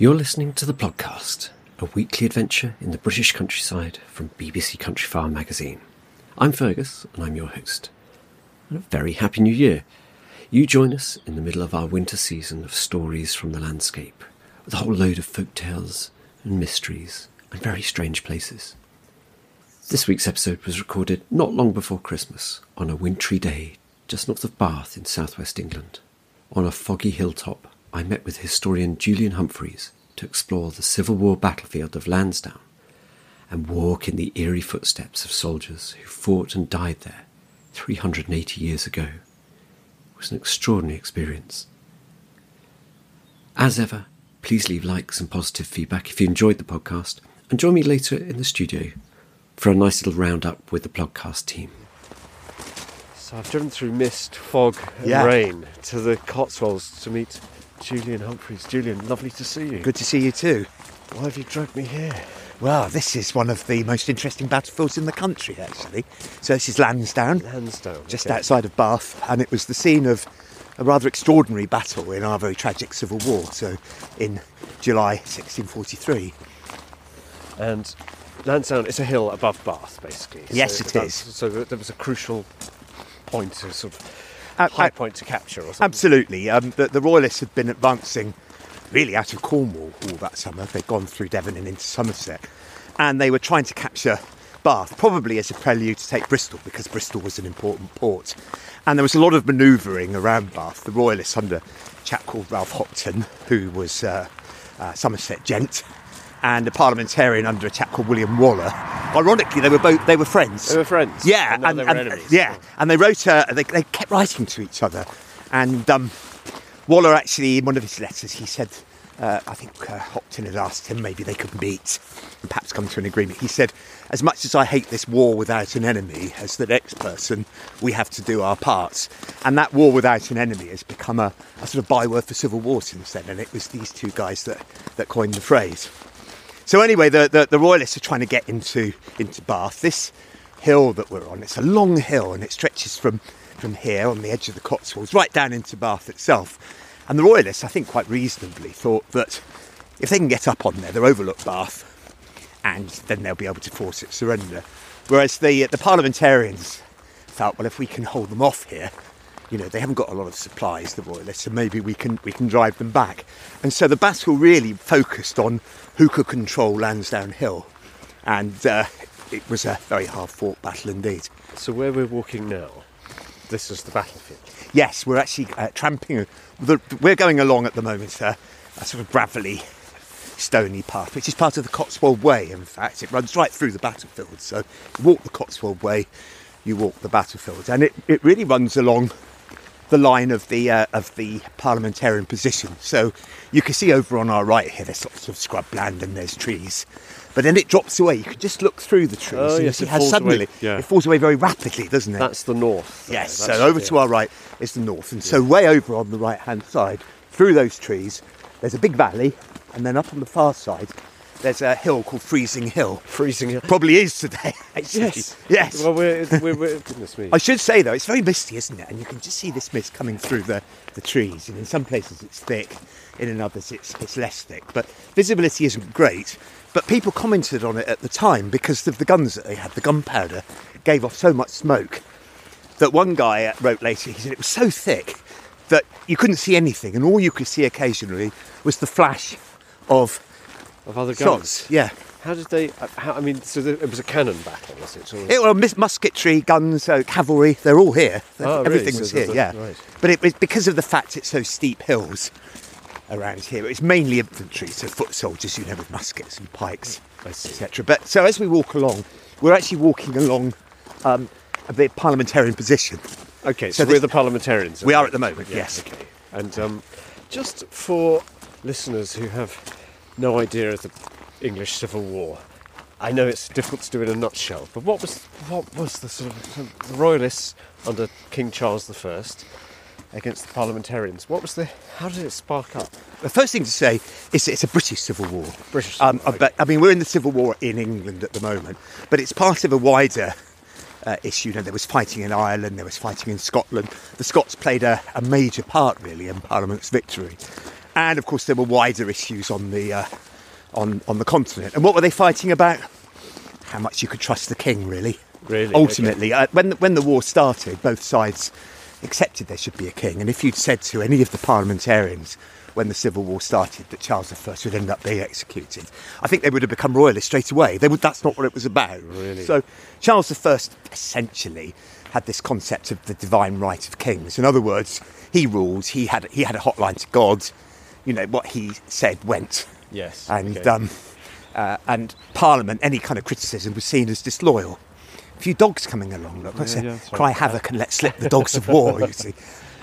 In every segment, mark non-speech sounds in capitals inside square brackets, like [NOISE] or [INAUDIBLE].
You're listening to the Plodcast, a weekly adventure in the British countryside from BBC Countryfile magazine. I'm Fergus, and I'm your host. And a very happy new year. You join us in the middle of our winter season of stories from the landscape, with a whole load of folk tales and mysteries and very strange places. This week's episode was recorded not long before Christmas, on a wintry day just north of Bath in southwest England. On a foggy hilltop, I met with historian Julian Humphrys to explore the Civil War battlefield of Lansdown and walk in the eerie footsteps of soldiers who fought and died there 380 years ago. It was an extraordinary experience. As ever, please leave likes and positive feedback if you enjoyed the podcast, and join me later in the studio for a nice little roundup with the Plodcast team. So I've driven through mist, fog, and Yeah. rain to the Cotswolds to meet Julian Humphrys. Julian, lovely to see you. Good to see you too. Why have you dragged me here? Well, this is one of the most interesting battlefields in the country, actually. So this is Lansdown, Lansdown. just okay. outside of Bath, and it was the scene of a rather extraordinary battle in our very tragic Civil War. So in July 1643. And Lansdown is a hill above Bath, basically. Yes, so it is. So that there was a crucial point to sort of Ab- high ab- point to capture, or something. Absolutely. Um, the, the Royalists had been advancing really out of Cornwall all that summer. They'd gone through Devon and into Somerset. And they were trying to capture Bath, probably as a prelude to take Bristol, because Bristol was an important port. And there was a lot of manoeuvring around Bath. The Royalists under a chap called Ralph Hopton, who was uh, uh, Somerset gent, and a parliamentarian under a chap called William Waller. Ironically, they were both they were friends. They were friends. Yeah, and were enemies. yeah, and they wrote. Uh, they, they kept writing to each other, and um, Waller actually, in one of his letters, he said, uh, I think uh, Hopton had asked him maybe they could meet and perhaps come to an agreement. He said, "As much as I hate this war without an enemy, as the next person, we have to do our parts." And that war without an enemy has become a, a sort of byword for civil war since then. And it was these two guys that that coined the phrase. So anyway, the, the, the Royalists are trying to get into into Bath. This hill that we're on, it's a long hill and it stretches from from here on the edge of the Cotswolds right down into Bath itself. And the Royalists, I think, quite reasonably thought that if they can get up on there, they'll overlook Bath, and then they'll be able to force its surrender. Whereas the the parliamentarians felt, well, if we can hold them off here, you know, they haven't got a lot of supplies, the Royalists, so maybe we can we can drive them back. And so the battle really focused on who could control Lansdown Hill, and uh, it was a very hard fought battle indeed. So where we're walking now, this is the battlefield. Yes, we're actually uh, tramping. The, we're going along at the moment uh, a sort of gravelly, stony path, which is part of the Cotswold Way. In fact, it runs right through the battlefield. So you walk the Cotswold Way, you walk the battlefield, and it, it really runs along the line of the uh, of the parliamentarian position. So you can see over on our right here, there's lots of scrubland and there's trees, but then it drops away. You can just look through the trees Oh, and yes, you it see how falls suddenly away, yeah. it falls away very rapidly, doesn't it? That's the north. Yes, so over to our right is the north, and so way over on the right hand side, through those trees, there's a big valley, and then up on the far side, there's a hill called Freezing Hill. Freezing hill. Probably is today. [LAUGHS] actually. Yes. yes. Well, we're, we're, we're [LAUGHS] goodness me. I should say though, it's very misty, isn't it? And you can just see this mist coming through the, the trees. And in some places it's thick, in others it's it's less thick. But visibility isn't great. But people commented on it at the time because of the guns that they had. The gunpowder gave off so much smoke that one guy wrote later. He said it was so thick that you couldn't see anything, and all you could see occasionally was the flash of of other guns. shots. Yeah. How did they? uh, How, I mean, so there, it was a cannon battle, was it? Or It, well, mis- musketry, guns, uh, cavalry, they're all here. Oh. Everything So was there's here, a- yeah. right. But it was because of the fact it's so steep hills around here. It's mainly infantry, so foot soldiers, you know, with muskets and pikes, etc. But so as we walk along, we're actually walking along um, the parliamentarian position. Okay, So so, we're the parliamentarians. We are at the moment, Yeah, yes. Okay. And um, just for listeners who have no idea of the English Civil War, I know it's difficult to do in a nutshell, but what was what was the sort of the royalists under King Charles I against the parliamentarians? What was the? How did it spark up? The first thing to say is it's a British Civil War. British Civil Um, War, I mean, we're in the Civil War in England at the moment, but it's part of a wider uh, issue. You know, there was fighting in Ireland, there was fighting in Scotland. The Scots played a, a major part, really, in Parliament's victory, and of course, there were wider issues on the uh, on on the continent. And what were they fighting about? How much you could trust the king, really. Really? Ultimately, uh, when the, when the war started, both sides accepted there should be a king. And if you'd said to any of the parliamentarians when the civil war started that Charles I would end up being executed, I think they would have become royalists straight away. They would. That's not what it was about. Really? So Charles I essentially had this concept of the divine right of kings. In other words, he ruled. He had he had a hotline to God. You know what he said went. Yes. And okay. um, uh, and Parliament, any kind of criticism was seen as disloyal. A few dogs coming along, look, Yeah, say, yeah, right. cry havoc and let slip the dogs of war, you see. [LAUGHS]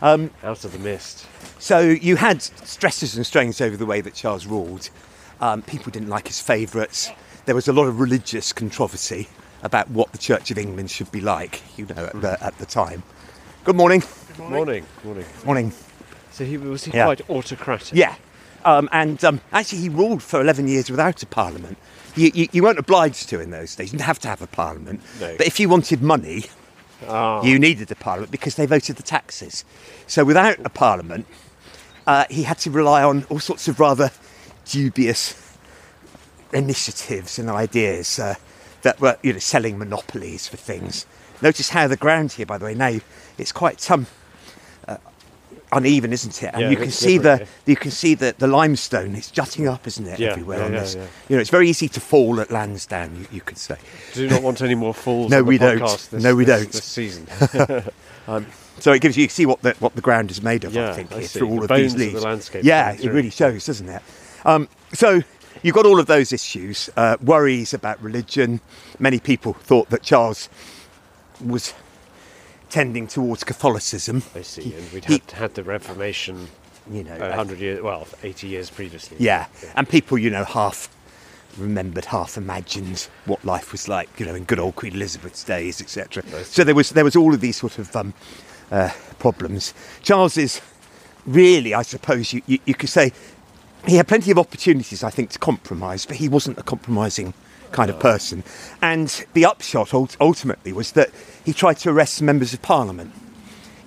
out of the mist. So you had stresses and strains over the way that Charles ruled. Um, people didn't like his favourites. There was a lot of religious controversy about what the Church of England should be like, you know, at the, at the time. Good morning. Good morning. Morning. Morning. So he was he Yeah. quite autocratic? Yeah. Um, and um, actually, he ruled for 11 years without a parliament. You, you, you weren't obliged to in those days. You didn't have to have a parliament. No. But if you wanted money, Ah. you needed a parliament because they voted the taxes. So without a parliament, uh, he had to rely on all sorts of rather dubious initiatives and ideas uh, that were, you know, selling monopolies for things. Notice how the ground here, by the way, now it's quite um, uneven, isn't it? And Yeah, you can see the you can see the, the limestone. It's jutting up, isn't it, Yeah, everywhere yeah, on this? yeah. You know, it's very easy to fall at Lansdown. You, you could say. Do not want any more falls. [LAUGHS] No, we don't. This, No, we this- don't. This season. [LAUGHS] [LAUGHS] So it gives you, you see what the what the ground is made of. I Yeah, think I here, through all The of these of the landscape Yeah, it really shows, doesn't it? Um, so you've got all of those issues, uh, worries about religion. Many people thought that Charles was tending towards Catholicism. I see. And we'd had, had the Reformation you know, a uh, hundred years, well, eighty years previously. Yeah, and people, you know, half remembered, half imagined what life was like, you know, in good old Queen Elizabeth's days, etc. So there was there was all of these sort of um, uh, problems. Charles is really, I suppose, you, you, you could say, he had plenty of opportunities, I think, to compromise, but he wasn't a compromising kind of person. And the upshot ultimately was that he tried to arrest members of Parliament.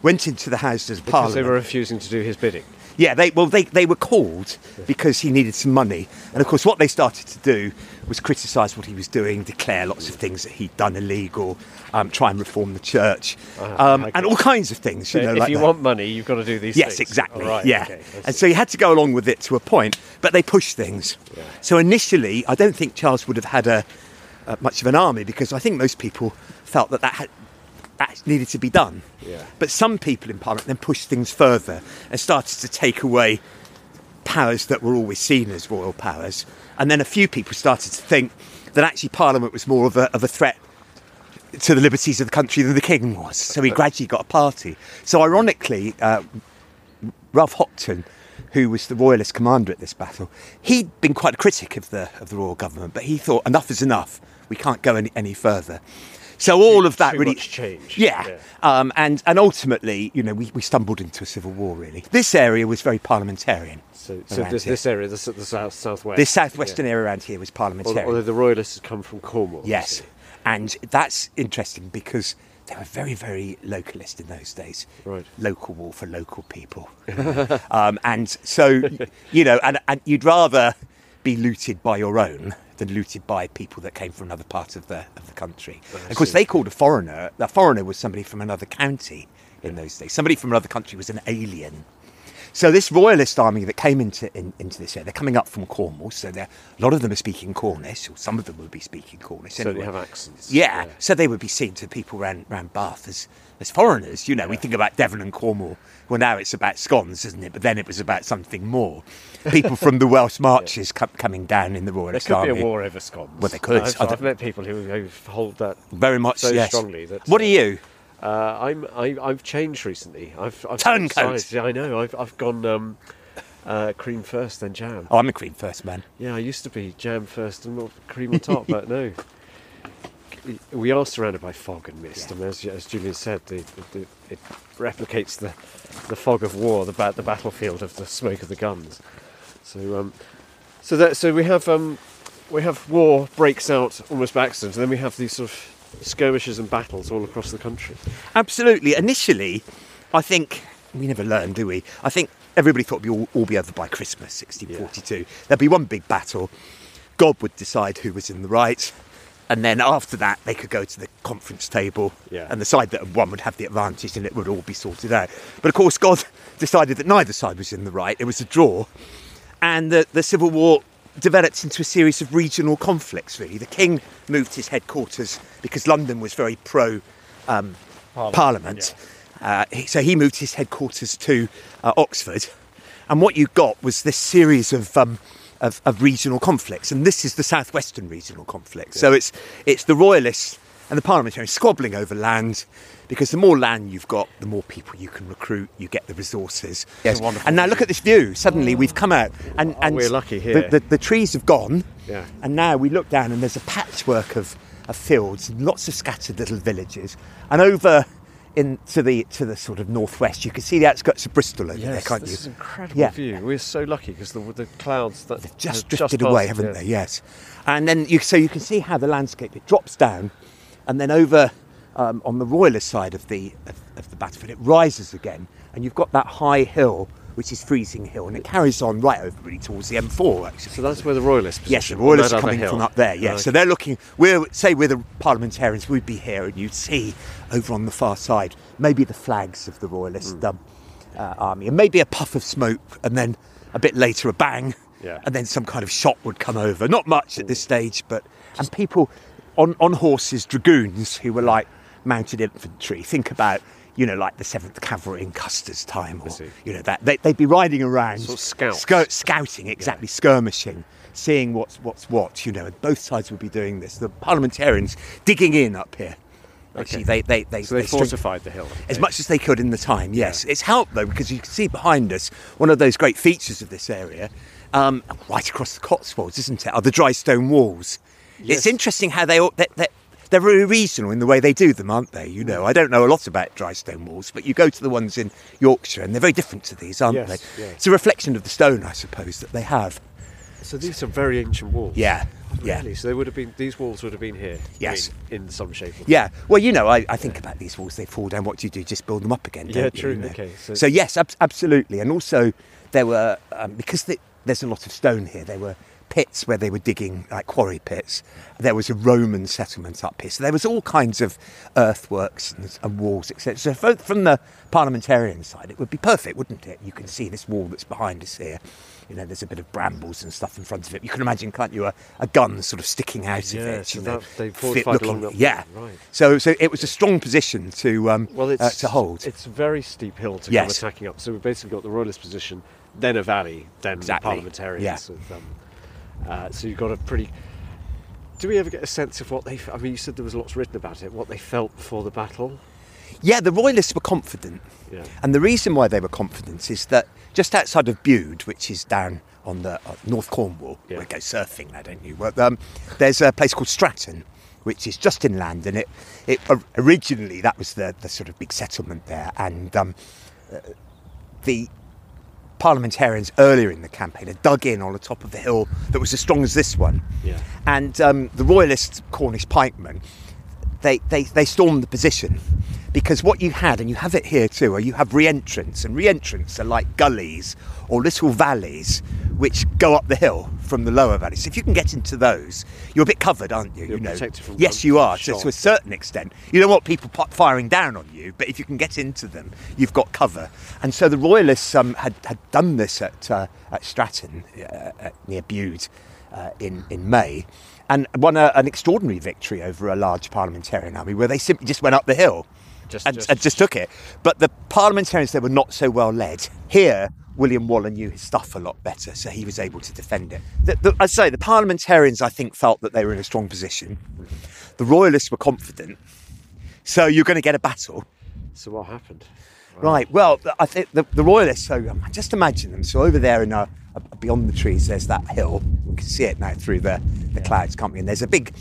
Went into the Houses of Because Parliament. they were refusing to do his bidding. Yeah, they well they, they were called because he needed some money. And of course what they started to do was criticise what he was doing, declare lots of things that he'd done illegal, um, try and reform the church, Ah, um, and all kinds of things. You So know, if like you that. want money, you've got to do these things. Yes, things. exactly. Right, yeah. okay, and so he had to go along with it to a point, but they pushed things. Yeah. So initially, I don't think Charles would have had a, uh, much of an army because I think most people felt that that had, that needed to be done. Yeah. But some people in Parliament then pushed things further and started to take away powers that were always seen as royal powers. And then a few people started to think that actually Parliament was more of a, of a threat to the liberties of the country than the king was. So he [LAUGHS] gradually got a party. So ironically, uh, Ralph Hopton, who was the royalist commander at this battle, he'd been quite a critic of the of the royal government, but he thought enough is enough. We can't go any, any further. So all of that really much change. Yeah, Yeah. Um, and and ultimately, you know, we, we stumbled into a civil war. Really, this area was very parliamentarian. So, so this, this area, the, the south southwest. this southwestern yeah. area around here was parliamentarian. although the royalists had come from Cornwall. Yes, and that's interesting because they were very, very localist in those days. Right. Local war for local people. [LAUGHS] um, and so, you know, and, and you'd rather be looted by your own than looted by people that came from another part of the of the country. Oh, of course, they called a foreigner. A foreigner was somebody from another county in those days. Somebody from another country was an alien. So this royalist army that came into in, into this area, they're coming up from Cornwall. So a lot of them are speaking Cornish, or some of them would be speaking Cornish. So they have accents. Yeah, Yeah. so they would be seen to people around, around Bath as, as foreigners. You know, we think about Devon and Cornwall. Well, now it's about scones, isn't it? But then it was about something more. People from the Welsh [LAUGHS] marches com- coming down in the Royalist Army. There could Army. be a war over scones. Well, they could. I've, I've met people who, who hold that Very much, so yes. strongly. That, What uh, are you? Uh, I'm I, I've changed recently. I've, I've Turncoat. decided- I know. I've I've gone um, uh, cream first, then jam. Oh, I'm a cream first man. Yeah, I used to be jam first and cream on top, but no. [LAUGHS] We are surrounded by fog and mist, Yeah. and as, as Julian said, the, the, it replicates the, the fog of war, the, ba- the battlefield of the smoke of the guns. So, um, so that so we have um, we have war breaks out almost by accident, and then we have these sort of skirmishes and battles all across the country. Absolutely. Initially, I think we never learn, do we? I think everybody thought we'd all, all be over by Christmas, 1642. There'd be one big battle. God would decide who was in the right. And then after that, they could go to the conference table, Yeah. and the side that won would have the advantage, and it would all be sorted out. But of course, God [LAUGHS] decided that neither side was in the right. It was a draw, and the, the civil war developed into a series of regional conflicts. Really, the king moved his headquarters because London was very pro um, Parliament. Uh, he- so he moved his headquarters to uh, Oxford, and what you got was this series of, um, of of regional conflicts, and this is the southwestern regional conflict. So it's it's the royalists and the parliamentarians squabbling over land. Because the more land you've got, the more people you can recruit, you get the resources. Yes. And now look at this view. Suddenly we've come out, and, oh, and we're lucky the- here. The, the trees have gone, Yeah. and now we look down, and there's a patchwork of, of fields, and lots of scattered little villages, and over into the to the sort of northwest, you can see the outskirts of Bristol over there, Yes, can't this you? is an incredible Yeah. view. We're so lucky because the, the clouds that They've just drifted away, haven't they? Yes. And then you so you can see how the landscape it drops down, and then over um, on the royalist side of the of, of the battlefield, it rises again, and you've got that high hill, which is Freezing Hill, and it carries on right over really towards the M4 actually. So that's where the royalists. Yes, the royalists are coming from up there. Yes, Okay. so they're looking. We're say we're the parliamentarians. We'd be here, and you'd see over on the far side maybe the flags of the royalist Hmm. um, uh, army, and maybe a puff of smoke, and then a bit later a bang, Yeah. and then some kind of shot would come over. Not much at this stage, but and people on on horses, dragoons who were like mounted infantry. Think about. You know, like the Seventh Cavalry in Custer's time, or you know that they, they'd be riding around, Sort of scouts. sco- scouting exactly, skirmishing, seeing what's what's what. You know, and both sides would be doing this. The parliamentarians digging in up here. Actually, they they they, So they, string- fortified the hill. as much as they could in the time. Yes, it's helped though because you can see behind us one of those great features of this area, um, right across the Cotswolds, isn't it? Are the dry stone walls. Yes. It's interesting how they all. They, they, they're very regional in the way they do them, aren't they? You know, I don't know a lot about dry stone walls, but you go to the ones in Yorkshire and they're very different to these, aren't Yes, they? yeah. It's a reflection of the stone, I suppose, that they have. So these are very ancient walls. Yeah, yeah. So they would have been. These walls would have been here. Yes. mean, in some shape. Or Yeah, well, you know, I, I think about these walls, they fall down. What do you do? Just build them up again, Yeah, don't you, true, you know? okay, so- So, yes, ab- absolutely. And also, there were, um, because the, there's a lot of stone here, there were pits where they were digging, like quarry pits. There was a Roman settlement up here. So there was all kinds of earthworks and, and walls, etc. So fro- from the parliamentarian side, it would be perfect, wouldn't it? You can see this wall that's behind us here. You know, there's a bit of brambles and stuff in front of it. You can imagine, can't you, a, a gun sort of sticking out of it. Yes, You know, that- they fortified along that Yeah, right. so, so it was a strong position to um, Well, it's uh, to hold. It's a very steep hill to Yes. come attacking up. So we've basically got the royalist position, then a valley, then Exactly. the parliamentarians. Yeah. with, um, uh, so you've got a pretty do we ever get a sense of what they? I mean, you said there was lots written about it. What they felt before the battle. Yeah, the royalists were confident. Yeah. And the reason why they were confident is that just outside of Bude, which is down on the uh, North Cornwall, Yeah. where you go surfing now, don't you? Well, um, there's a place called Stratton, which is just inland, and it, it originally that was the, the sort of big settlement there, and um, uh, the parliamentarians earlier in the campaign had dug in on the top of the hill that was as strong as this one, Yeah. and um, the royalist Cornish pikemen they, they, they stormed the position because what you had, and you have it here too, are you have re-entrants, and re-entrants are like gullies or little valleys which go up the hill from the lower valleys. So if you can get into those, you're a bit covered, aren't you? You're you know, protected from yes, you are. So to a certain extent, you don't want people firing down on you, but if you can get into them, you've got cover. And so the royalists um, had had done this at uh, at Stratton uh, at, near Bude uh, in in May, and won a, an extraordinary victory over a large parliamentarian army where they simply just went up the hill Just- and, just- and just took it. But the parliamentarians there were not so well led. Here, William Waller knew his stuff a lot better, so he was able to defend it. The, the, I'd say the parliamentarians, I think, felt that they were in a strong position. The royalists were confident. So you're going to get a battle. So what happened? Right. Well, I think the, the royalists. So um, just imagine them. So over there in uh, uh, beyond the trees, there's that hill. We can see it now through the, the clouds, can't we? And there's a big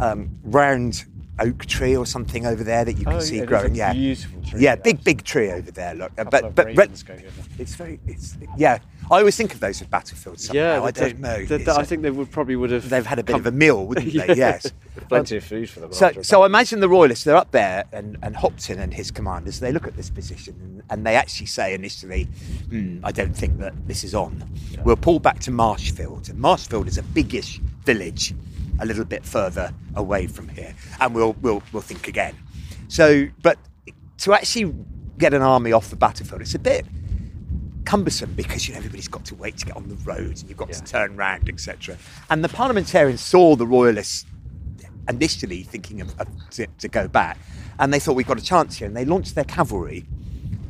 um, round oak tree or something over there that you can Oh, see yeah, it is a growing. yeah, beautiful tree, Yeah, yeah. big big tree over there. Look, but but but it's very it's yeah. I always think of those as battlefields. Somehow. Yeah, I they- don't know. they- I think they would probably would have. they've had a bit come- of a meal, wouldn't they? [LAUGHS] Yes. [LAUGHS] plenty of food for them. So, so battle. imagine the royalists. They're up there, and, and Hopton and his commanders. They look at this position, and, and they actually say initially, hmm, "I don't think that this is on. We'll pull back to Marshfield, and Marshfield is a biggish village, a little bit further away from here, and we'll we'll we'll think again." So, but to actually get an army off the battlefield, it's a bit cumbersome because you know everybody's got to wait to get on the road and you've got to turn round, etc. And the parliamentarians saw the royalists initially thinking of, of to, to go back, and they thought we've got a chance here, and they launched their cavalry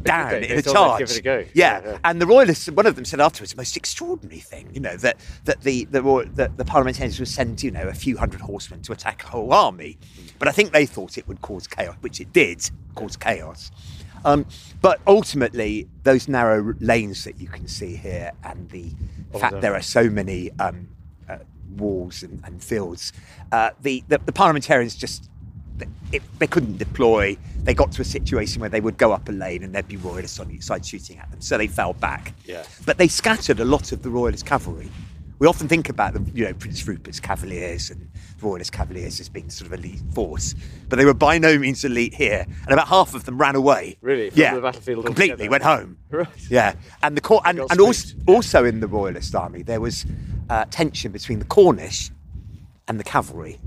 down They- in a charge. give it a go. Yeah. Yeah, yeah. and the royalists, one of them said afterwards, the most extraordinary thing, you know, that that the the, the, the parliamentarians would send, you know, a few hundred horsemen to attack a whole army, but I think they thought it would cause chaos, which it did cause chaos. Um, but ultimately, those narrow lanes that you can see here, and the Oh, fact the- there are so many um, uh, walls and, and fields, uh, the, the the parliamentarians just it, they couldn't deploy. They got to a situation where they would go up a lane and there'd be royalists on each side shooting at them, so they fell back. Yeah. But they scattered a lot of the royalist cavalry. We often think about the, you know, Prince Rupert's Cavaliers and the Royalist Cavaliers as being sort of elite force, but they were by no means elite here, and about half of them ran away. Really? From yeah, the battlefield completely altogether? went home. Right. Yeah, and the cor- and, and also, also in the Royalist army there was uh, tension between the Cornish and the cavalry.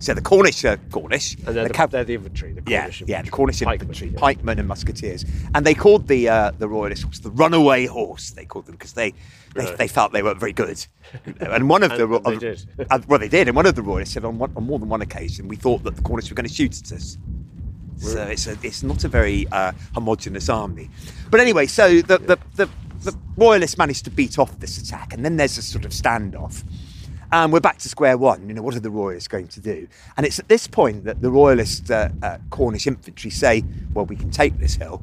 So the Cornish are Cornish, And they're the cav- they're the infantry. The yeah, Cornish yeah, the infantry. Cornish Pikemen, infantry, yeah. pikemen and musketeers, and they called the uh, the royalists the runaway horse. They called them because they, they Right. they felt they were very good. and one of [LAUGHS] the And they of- did. uh, well, they did. And one of the royalists said on, one, on more than one occasion, we thought that the Cornish were going to shoot at us. So it's a, it's not a very uh, homogenous army. But anyway, so the, the, the, the royalists managed to beat off this attack, and then there's a sort of standoff. And we're back to square one. You know, what are the royalists going to do? And it's at this point that the royalist uh, uh, Cornish infantry say, well, we can take this hill.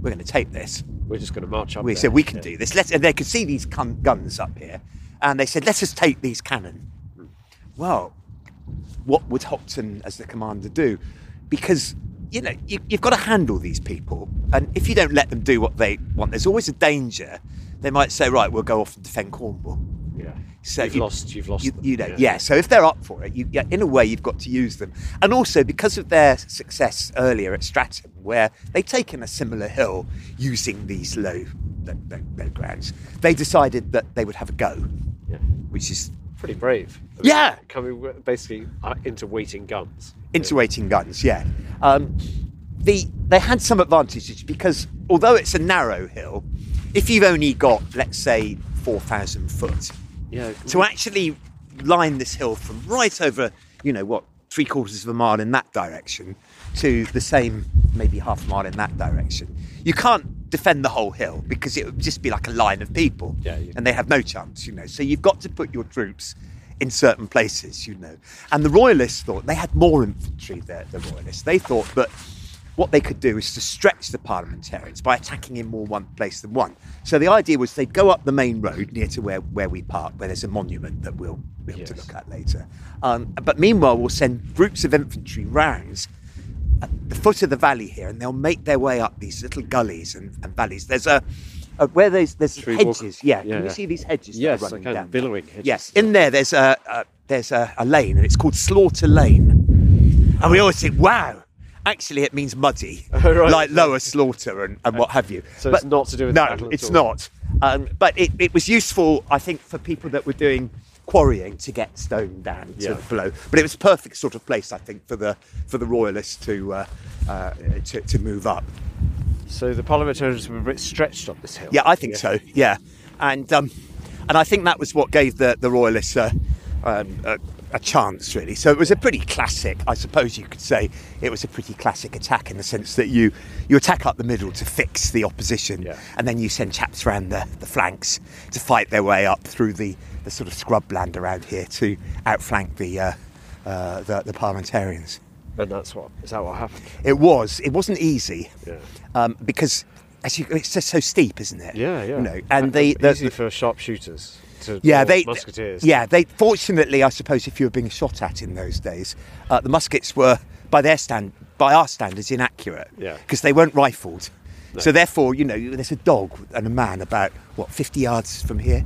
We're going to take this. We're just going to march up. We there. said we can Yeah. do this. Let's, and they could see these gun, guns up here, and they said, "Let us take these cannon." Well, what would Hopton, as the commander, do? Because you know you, you've got to handle these people, and if you don't let them do what they want, there's always a danger. They might say, "Right, we'll go off and defend Cornwall." Yeah. So you've you- lost. You've lost. You, you know, yeah. So if they're up for it, you, yeah, in a way, you've got to use them. And also because of their success earlier at Stratton, where they'd taken a similar hill using these low, low, low, low grounds, they decided that they would have a go, Yeah. which is Pretty brave. I mean, Yeah. Coming basically uh, into waiting guns. into 18 guns. Yeah. Um, the they had some advantages because although it's a narrow hill, if you've only got let's say 4,000 foot, Yeah. to actually line this hill from right over, you know, what, three quarters of a mile in that direction to the same, maybe half a mile in that direction, you can't defend the whole hill because it would just be like a line of people. Yeah, you- And they have no chance, you know. So you've got to put your troops in certain places, you know. And the Royalists thought they had more infantry, the, the Royalists. They thought that what they could do is to stretch the parliamentarians by attacking in more one place than one. So the idea was they'd go up the main road near to where, where we park, where there's a monument that we'll be able to look at later. Um, but meanwhile, we'll send groups of infantry rounds at the foot of the valley here, and they'll make their way up these little gullies and, and valleys. There's a, where there's there's walk- hedges. Yeah, Yeah, can you see these hedges? Yes, I running down? Billowing hedges. Yes, in there there's a, a there's a, a lane, and it's called Slaughter Lane. And we always think, wow. Actually, it means muddy, [LAUGHS] Oh, right. like lower slaughter and, and what have you. So it's not to do with no, it's all? not. Um, but it, it was useful, I think, for people that were doing quarrying to get stone down to Yeah. below. But it was perfect sort of place, I think, for the for the royalists to uh, uh, to, to move up. So the parliamentarians were a bit stretched up this hill. Yeah, I think so. Yeah, and um, and I think that was what gave the the royalists uh, um, a, chance, really. So it was a pretty classic, I suppose you could say, it was a pretty classic attack in the sense that you you attack up the middle to fix the opposition, Yeah. and then you send chaps around the, the flanks to fight their way up through the, the sort of scrubland around here to outflank the uh, uh, the, the parliamentarians. And that's what is that what happened? It was. It wasn't easy. Yeah. Um, because as you, it's just so steep, isn't it? Yeah, yeah. You know, and the, the easy for sharpshooters to yeah, they musketeers. Yeah, they fortunately, I suppose, if you were being shot at in those days, uh, the muskets were by their stand by our standards inaccurate. Yeah. because they weren't rifled. So therefore, you know, there's a dog and a man about what 50 yards from here.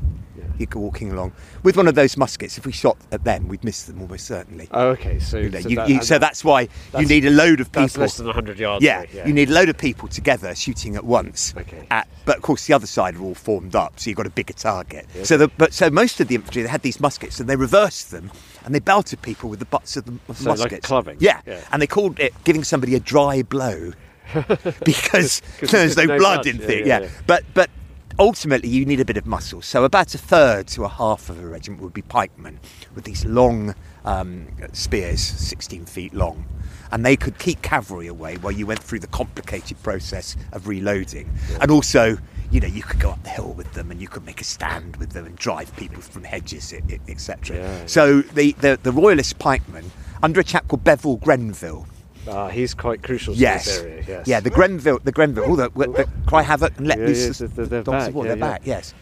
You go walking along with one of those muskets. If we shot at them, we'd miss them almost certainly. Oh, okay. So, You know, so, you- that- you- so that's why you need a load of people. that's less than 100 yards. Yeah, away, you need a load of people together shooting at once. Okay. At, but of course, the other side are all formed up, so you've got a bigger target. So, the, but so most of the infantry they had these muskets, and they reversed them, and they belted people with the butts of the of So like muskets. clubbing? Yeah. Yeah. and they called it giving somebody a dry blow [LAUGHS] because [LAUGHS] there's no, no blood blood. in Yeah, thing. yeah, Yeah, yeah. but but. Ultimately, you need a bit of muscle. So, about a third to a half of a regiment would be pikemen with these long um, spears, 16 feet long and they could keep cavalry away while you went through the complicated process of reloading. And also, you know, you could go up the hill with them and you could make a stand with them and drive people from hedges, etc. Yeah. So the, the, the royalist pikemen, under a chap called Bevil Grenville, Ah, he's quite crucial to Yes. this area. Yes. Yeah, the Grenville, the Grenville, all the, the cry havoc and let Yeah, loose yeah, the, dogs back, yeah, they're yeah. back, yes.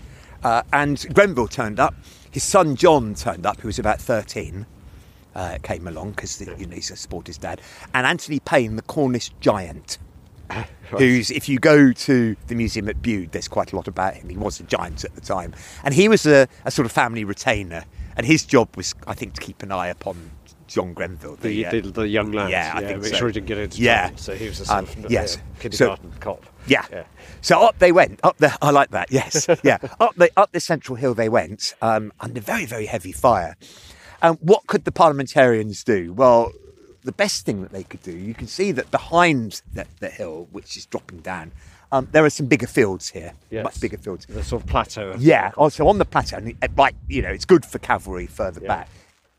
Uh, and Grenville turned up. His son John turned up, who was about 13. Uh, came along because you know he's a sporter's dad, and Anthony Payne, the Cornish giant, [LAUGHS] who's if you go to the museum at Bude, there's quite a lot about him. He was a giant at the time, and he was a, a sort of family retainer, and his job was, I think, to keep an eye upon John Grenville, The, uh, the, the young lad. yeah, I think make so. sure he didn't get into Yeah. trouble. So he was a sort Um, of yes. yeah, kindergarten cop. Yeah. Yeah. So up they went. Up the. I like that. Yes. Yeah. up the up the central hill they went um, under very very heavy fire. And what could the parliamentarians do? Well, the best thing that they could do, you can see that behind the, the hill, which is dropping down, um, there are some bigger fields here, Yes. much bigger fields. The sort of plateau. Yeah, also on the plateau, like you know, it's good for cavalry further Yeah. back,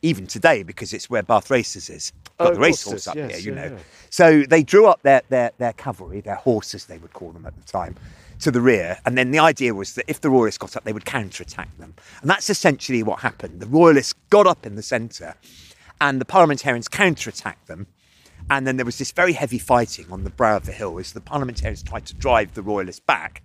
even today because it's where Bath Races is. Oh, Got of the race course it horse is, up yes, here, you yeah, know. yeah. So they drew up their, their their cavalry, their horses they would call them at the time, to the rear, and then the idea was that if the royalists got up, they would counterattack them, and that's essentially what happened. The royalists got up in the centre, and the parliamentarians counterattacked them. And then there was this very heavy fighting on the brow of the hill as the parliamentarians tried to drive the royalists back.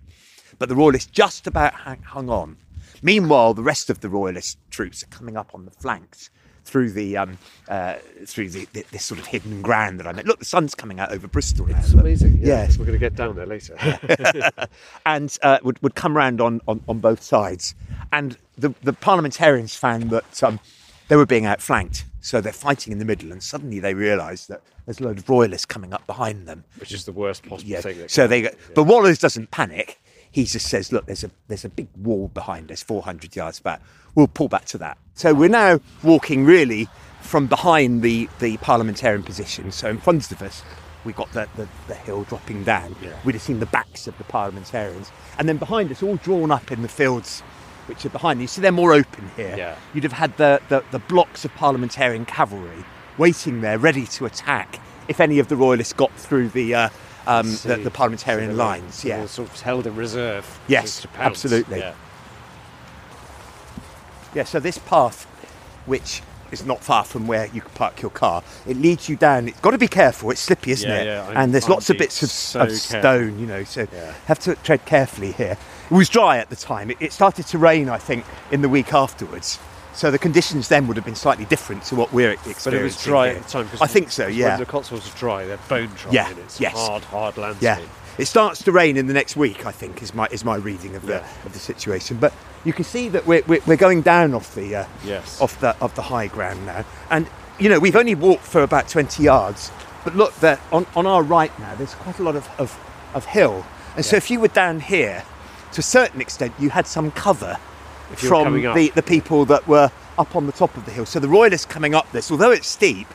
But the royalists just about hung on. Meanwhile, the rest of the royalist troops are coming up on the flanks through the um, uh, through the, the, this sort of hidden ground that I meant. Look, the sun's coming out over Bristol now. It's look. amazing. Yeah. Yes, We're going to get down there later. [LAUGHS] [LAUGHS] and uh, would, would come round on, on, on both sides. And the, the parliamentarians found that um, they were being outflanked. So they're fighting in the middle, and suddenly they realise that there's a load of royalists coming up behind them. Which is the worst possible Yeah. thing. that So they, go, happen. but Waller doesn't panic. He just says, "Look, there's a there's a big wall behind us, 400 yards back. We'll pull back to that." So we're now walking really from behind the the parliamentarian position. So in front of us, we've got the, the, the hill dropping down. Yeah. We'd have seen the backs of the parliamentarians, and then behind us, all drawn up in the fields. Which are behind you. See, they're more open here. Yeah. You'd have had the, the, the blocks of parliamentarian cavalry waiting there, ready to attack if any of the royalists got through the uh, um, the, the parliamentarian So lines. Yeah. sort of held in reserve. Yes, absolutely. Yeah. Yeah, so this path which is not far from where you can park your car. It leads you down. It's got to be careful. It's slippy, isn't Yeah, it? yeah, I- and there's I'm lots of bits of, so of stone, you know. So Yeah. have to tread carefully here. It was dry at the time. It, it started to rain, I think, in the week afterwards. So the conditions then would have been slightly different to what we're experiencing. But it was dry here. at the time. I think so. Yeah. the Cotswolds are dry, they're bone dry. Yeah, and it's yes. hard, hard landscape. Yeah, it starts to rain in the next week. I think is my is my reading of the Yeah. of the situation. But you can see that we're we're, we're going down off the uh, Yes. off the of the high ground now, and you know we've only walked for about twenty yards. But look, that on on our right now, there's quite a lot of of, of hill, and so if you were down here, to a certain extent, you had some cover If you were from the the people that were up on the top of the hill. So the royalists coming up this, although it's steep,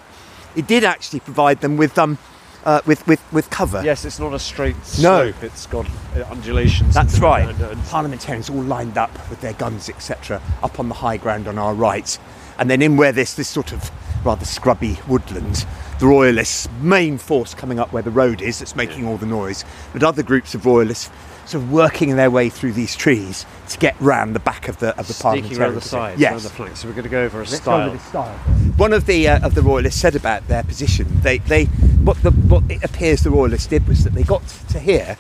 it did actually provide them with um uh, with, with with cover. Yes, it's not a straight slope. No. It's got uh, undulations. That's right. and- and- Parliamentarians all lined up with their guns, etc., up on the high ground on our right. And then in where there's this sort of rather scrubby woodland, the Royalists' main force coming up where the road is that's making all the noise, but other groups of Royalists sort of working their way through these trees to get round the back of the of the Sneaking around the sides, Yes. around the flanks. So we're going to go over a style. over style. One of the uh, of the royalists said about their position. They they what the what it appears the royalists did was that they got to here,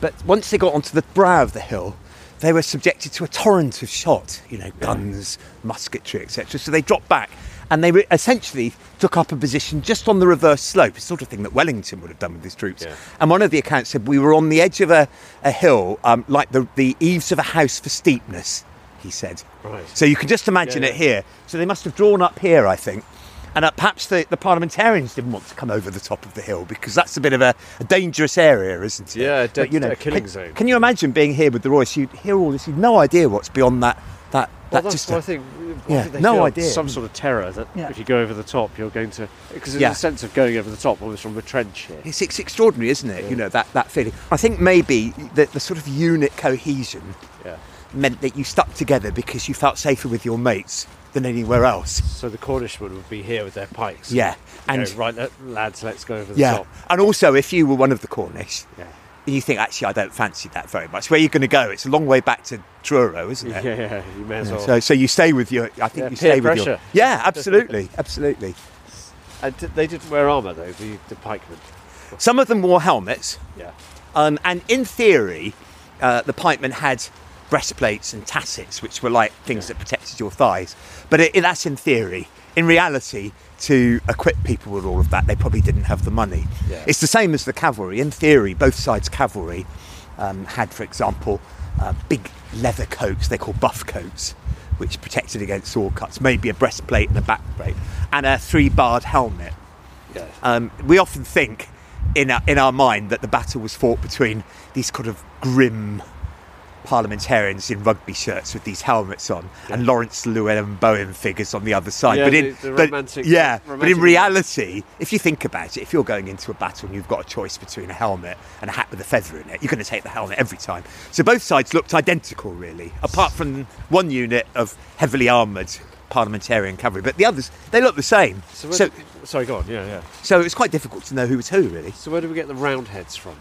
but once they got onto the brow of the hill, they were subjected to a torrent of shot. You know, guns, musketry, etc. So they dropped back. And they essentially took up a position just on the reverse slope, the sort of thing that Wellington would have done with his troops. Yeah. And one of the accounts said we were on the edge of a, a hill, um, like the, the eaves of a house for steepness, he said. Right. So you can just imagine Yeah, it here. So they must have drawn up here, I think. And uh, perhaps the, the parliamentarians didn't want to come over the top of the hill because that's a bit of a, a dangerous area, isn't it? Yeah, a But, de- a killing can, zone. Can you imagine being here with the Royce? You'd hear all this, you'd no idea what's beyond that. That, Well, that that's just what a- I think. Yeah, I think no idea. Some sort of terror that Yeah. if you go over the top, you're going to. Because there's Yeah. a sense of going over the top almost from a trench here. It's, it's extraordinary, isn't it? You know that, that feeling. I think maybe the, the sort of unit cohesion Yeah. meant that you stuck together because you felt safer with your mates than anywhere else. So the Cornishmen would be here with their pikes. Yeah, and and right, lads, let's go over the yeah, top. and also if you were one of the Cornish, Yeah. And you think actually I don't fancy that very much. Where are you going to go? It's a long way back to Truro, isn't it? yeah, yeah you may as Yeah, well. So, so you stay with your. I think Yeah, you stay with your. Yeah, absolutely, [LAUGHS] absolutely. And d- they didn't wear armour though. The, the pikemen. Some of them wore helmets, Yeah. um, and in theory, uh, the pikemen had breastplates and tassets, which were like things that protected your thighs. But it, that's in theory. In reality, to equip people with all of that, they probably didn't have the money. Yeah. It's the same as the cavalry. In theory, both sides' cavalry um, had, for example, uh, big leather coats they call buff coats, which protected against sword cuts, maybe a breastplate and a backplate, and a three-barred helmet. Yeah. Um, we often think in our, in our mind that the battle was fought between these kind of grim parliamentarians in rugby shirts with these helmets on and Laurence Llewelyn-Bowen figures on the other side. Yeah, but in, the- the but- romantic- yeah, but in reality, if you think about it, if you're going into a battle and you've got a choice between a helmet and a hat with a feather in it, you're going to take the helmet every time. So both sides looked identical, really, apart from one unit of heavily armoured parliamentarian cavalry. But the others, they look the same. So, So, do- sorry, go on. Yeah, yeah. so it was quite difficult to know who was who, really. So where do we get the roundheads from?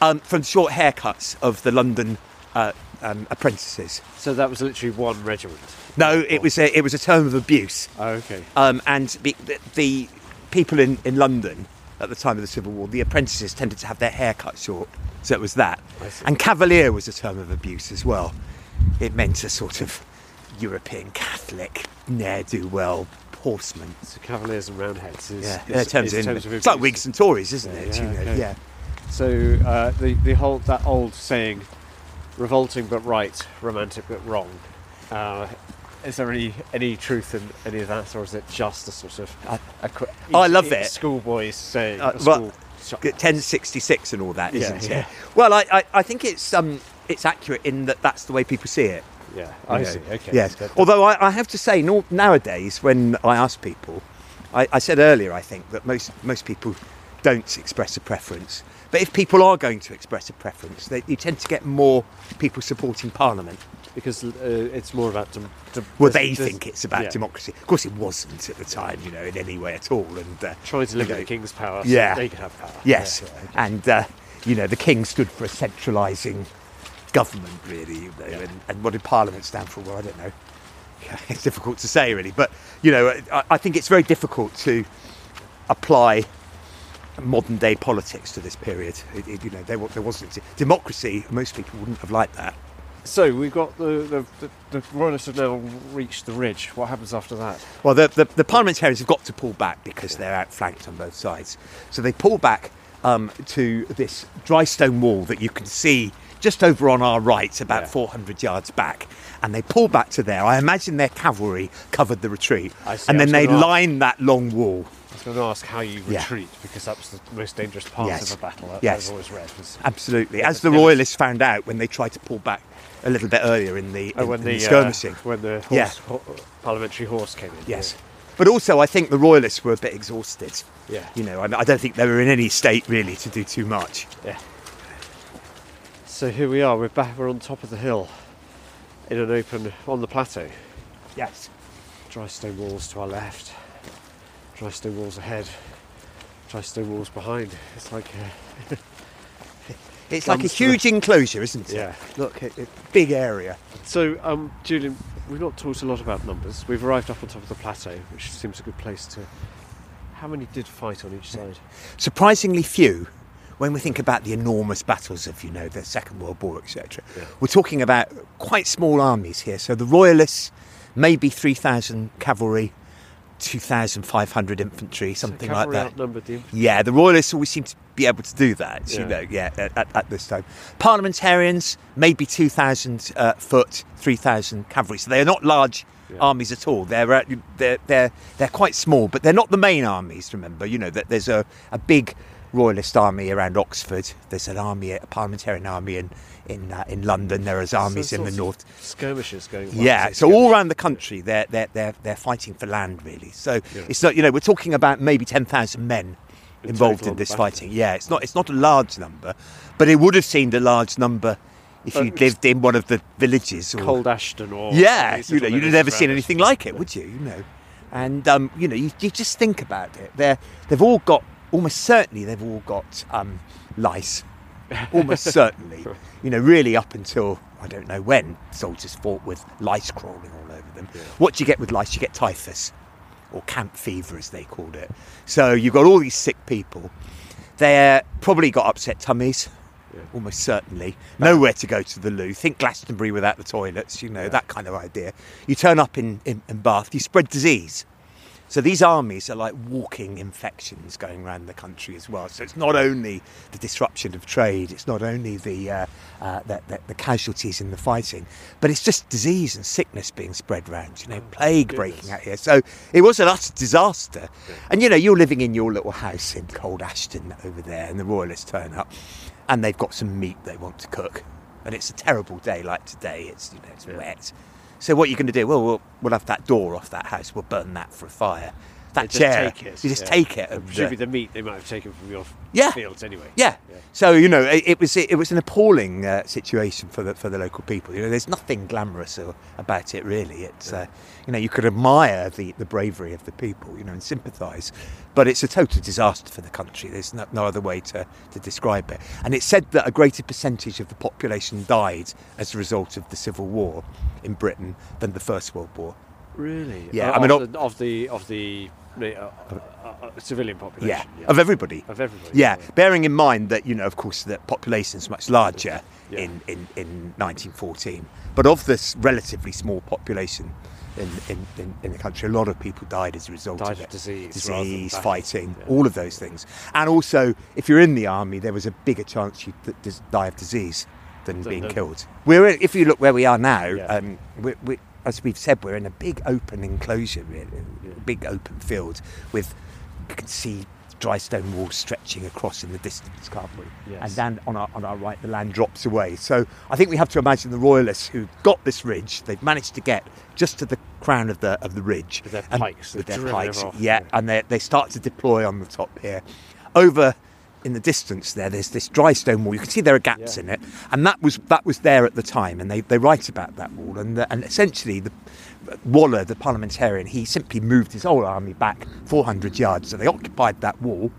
um, from short haircuts of the London uh, um, apprentices. So that was literally one regiment. No, it was a, it was a term of abuse, Oh, okay. um, and the, the, the people in, in London at the time of the Civil War, the apprentices tended to have their hair cut short, so it was that. And cavalier was a term of abuse as well. It meant a sort of European Catholic ne'er do well horseman. So cavaliers and roundheads is, Yeah, is, in terms, is in, terms of it's like. Whigs and Tories, isn't Yeah, it? yeah, you know, okay. yeah. So uh, the the whole that old saying, revolting but right, romantic but wrong. Uh, is there any any truth in any of that, or is it just a sort of? I- a, qu- Oh, I love it. Schoolboys saying. Uh, a well, school- 1066 and all that, Yeah, not yeah. it? Well, I, I, I think it's um it's accurate in that that's the way people see it. yeah, you I know. see. Okay. Yes. That- Although I, I have to say, no, nowadays when I ask people, I, I said earlier, I think that most most people don't express a preference. But if people are going to express a preference, they, you tend to get more people supporting Parliament. because uh, it's more about. Dem- dem- Well, they there's- think it's about yeah, democracy. Of course, it wasn't at the time, you know, in any way at all. And uh, Trying to limit you know, the king's power. So Yeah. They could have power. Yes, Yeah, yeah, and uh, you know the king stood for a centralising government, really. You know, and, and what did Parliament stand for? Well, I don't know. [LAUGHS] it's difficult to say really, but you know, I, I think it's very difficult to apply modern day politics to this period. It, it, you know, there, there wasn't democracy. Most people wouldn't have liked that. So we've got the the, the, the royalists have now reached the ridge. What happens after that? Well, the, the, the parliamentarians have got to pull back because they're outflanked on both sides. So they pull back um, to this dry stone wall that you can see just over on our right, about Yeah. 400 yards back. And they pull back to there. I imagine their cavalry covered the retreat. I see. And then they line that long wall. I was going to ask how you Yeah. retreat because that was the most dangerous part Yes. of a battle. That Yes. I've always read. Absolutely. As the royalists found out when they tried to pull back a little bit earlier in the, oh, in- when in the, the skirmishing. Uh, when the horse, Yeah. ho- parliamentary horse came in. Yes. But also, I think the royalists were a bit exhausted. Yeah. You know, I I don't think they were in any state really to do too much. Yeah. So here we are. We're back. We're on top of the hill, in an open on the plateau. Yes. Dry stone walls to our left. Dry stone walls ahead. Dry stone walls behind. It's like uh, [LAUGHS] It's like a to huge enclosure, isn't it? Yeah. Look, it, it, big area. so. Um, Julian, we've not talked a lot about numbers. We've arrived up on top of the plateau, which seems a good place to. How many did fight on each side? Surprisingly few when we think about the enormous battles of, you know, the Second World War, etc. Yeah. We're talking about quite small armies here. So the Royalists, maybe 3,000 cavalry, 2,500 infantry, something so like that. the. Yeah, the Royalists always seem to be able to do that, you Yeah. know, yeah, at, at- this time. Parliamentarians, maybe 2,000 uh, foot, 3,000 cavalry. So they're not large Yeah. armies at all. They're, uh, they're, they're, they're quite small, but they're not the main armies, remember. You know, that there's a, a big Royalist army around Oxford. There's an army, a parliamentarian army in, in, uh, in London. There is armies So in the north. Skirmishes going. on. Yeah, so all around the country, they're they're they're, they're fighting for land really. So Yeah. it's not you know we're talking about maybe ten thousand men In involved in this battle. fighting. Yeah, it's not it's not a large number, but it would have seemed a large number if you lived in one of the villages. Or, Cold Ashton or yeah, you know, you'd have never seen anything like it, would you? You know, and um, you know, you, you just think about it. They're they've all got almost certainly they've all got um, lice, almost certainly. [LAUGHS] You know, really up until I don't know when soldiers fought with lice crawling all over them. What do you get with lice? You get typhus or camp fever, as they called it. So you've got all these sick people. They're probably got upset tummies. Almost certainly. Nowhere to go to the loo. Think Glastonbury without the toilets, you know, that kind of idea. You turn up in, in, in Bath, you spread disease. So these armies are like walking infections going around the country as well. So it's not only the disruption of trade, it's not only the, uh, uh, the, the, the casualties in the fighting, but it's just disease and sickness being spread around, you know, plague breaking out here. So it was an utter disaster. And you know, you're living in your little house in Cold Ashton over there, and the Royalists turn up, and they've got some meat they want to cook. And it's a terrible day like today, it's, you know, it's wet. So what are you going to do? Well, well, we'll have that door off that house. We'll burn that for a fire. That They just chair, take it, you just yeah. take it. Presumably the meat they might have taken from your Yeah. fields anyway. yeah. So you know, it, it was it was an appalling uh, situation for the for the local people. You know, there's nothing glamorous or, about it really. It's uh, you know, you could admire the, the bravery of the people, you know, and sympathise, but it's a total disaster for the country. There's no, no other way to, to describe it. And it's said that a greater percentage of the population died as a result of the civil war in Britain than the First World War. Really? Yeah, Uh, I mean, the, of the of the uh, uh, uh, civilian population. Yeah, of everybody. Of everybody. Yeah, bearing in mind that you know, of course, the population is much larger Yeah. in, in, in 1914, but of this relatively small population in, in, in, in the country, a lot of people died as a result Died of it. disease disease, fighting, Yeah. all of those things. And also, if you're in the army, there was a bigger chance you'd die of disease than being killed. We're if you look where we are now, Yeah. um, we, we, as we've said, we're in a big open enclosure, really, a big open field with you can see dry stone walls stretching across in the distance, can't we? Yes. And then on our, on our right, the land drops away. So I think we have to imagine the royalists who got this ridge. They've managed to get just to the crown of the of the ridge With their and- pikes, with their pikes. yeah, yeah. and they they start to deploy on the top here. Over in the distance there, there's this dry stone wall. You can see there are gaps Yeah. in it, and that was that was there at the time. And they, they write about that wall, and the, and essentially the Waller, the parliamentarian, he simply moved his whole army back 400 yards. So they occupied that wall,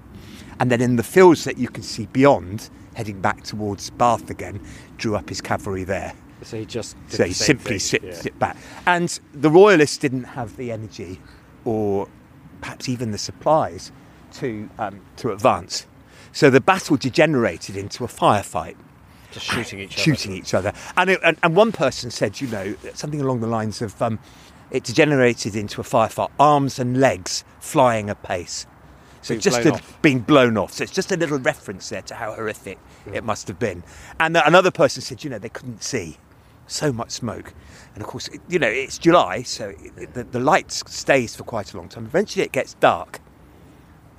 and then in the fields that you can see beyond, heading back towards Bath again, drew up his cavalry there. So he just did so he simply sit, yeah. sit back. And the royalists didn't have the energy, or perhaps even the supplies, to um, to advance. So the battle degenerated into a firefight. Just shooting each other. shooting each other. And, it, and and one person said, you know, something along the lines of, um, it degenerated into a firefight, arms and legs flying apace. So Being just blown off. being blown off. So it's just a little reference there to how horrific it must have been. And uh, another person said, you know, they couldn't see so much smoke. And of course, you know, it's July, so it, the, the light stays for quite a long time. Eventually, it gets dark.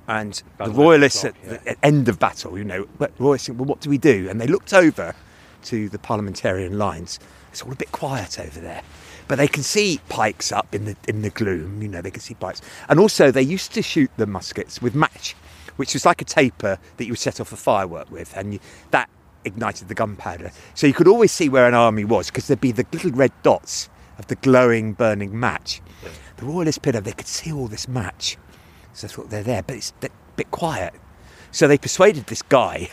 And About the 11 royalists at o'clock, the end of battle, you know, but royalists think, well, what do we do? And they looked over to the parliamentarian lines. It's all a bit quiet over there. But they can see pikes up in the in the gloom, you know, they can see pikes. And also they used to shoot the muskets with match, which was like a taper that you would set off a firework with, and you, that ignited the gunpowder. So you could always see where an army was because there'd be the little red dots of the glowing, burning match. The royalist pillar, they could see all this match. So I thought they're there, but it's a bit quiet. So they persuaded this guy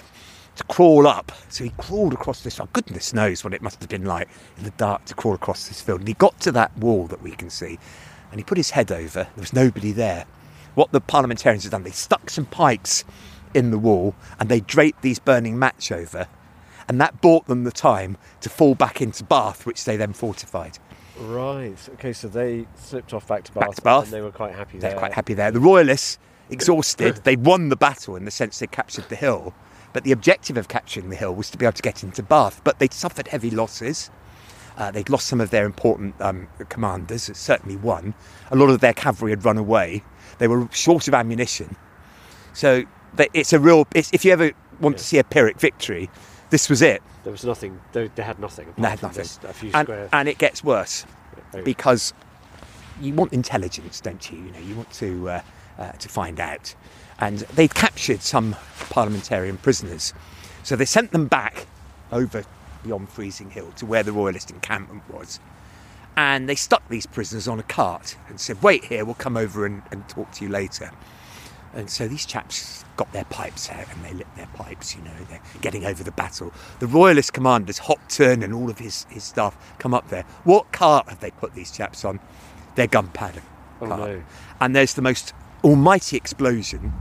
to crawl up. So he crawled across this. Oh, goodness knows what it must have been like in the dark to crawl across this field. And he got to that wall that we can see, and he put his head over. There was nobody there. What the parliamentarians had done, they stuck some pikes in the wall and they draped these burning match over, and that bought them the time to fall back into Bath, which they then fortified. Right. Okay, so they slipped off back to Bath, Back to Bath. and they were quite happy there. They're there. quite happy there. The Royalists, exhausted, [LAUGHS] they won the battle in the sense they captured the hill. But the objective of capturing the hill was to be able to get into Bath. But they'd suffered heavy losses. Uh, they'd lost some of their important um, commanders, certainly one. A lot of their cavalry had run away. They were short of ammunition. So they, it's a real. It's, if you ever want to see a Pyrrhic victory, this was it. There was nothing. They, they had nothing. They had nothing. A few And, square. and it gets worse very- because you want intelligence, don't you? You know, you want to uh, uh, to find out. And they'd captured some parliamentarian prisoners, so they sent them back over beyond Freezing Hill to where the royalist encampment was. And they stuck these prisoners on a cart and said, "Wait here, we'll come over and, and talk to you later." And so these chaps got their pipes out and they lit their pipes, you know, they're getting over the battle. The royalist commanders, Hopton and all of his, his staff, come up there. What cart have they put these chaps on? Their gunpowder Oh, cart. no. And there's the most almighty explosion.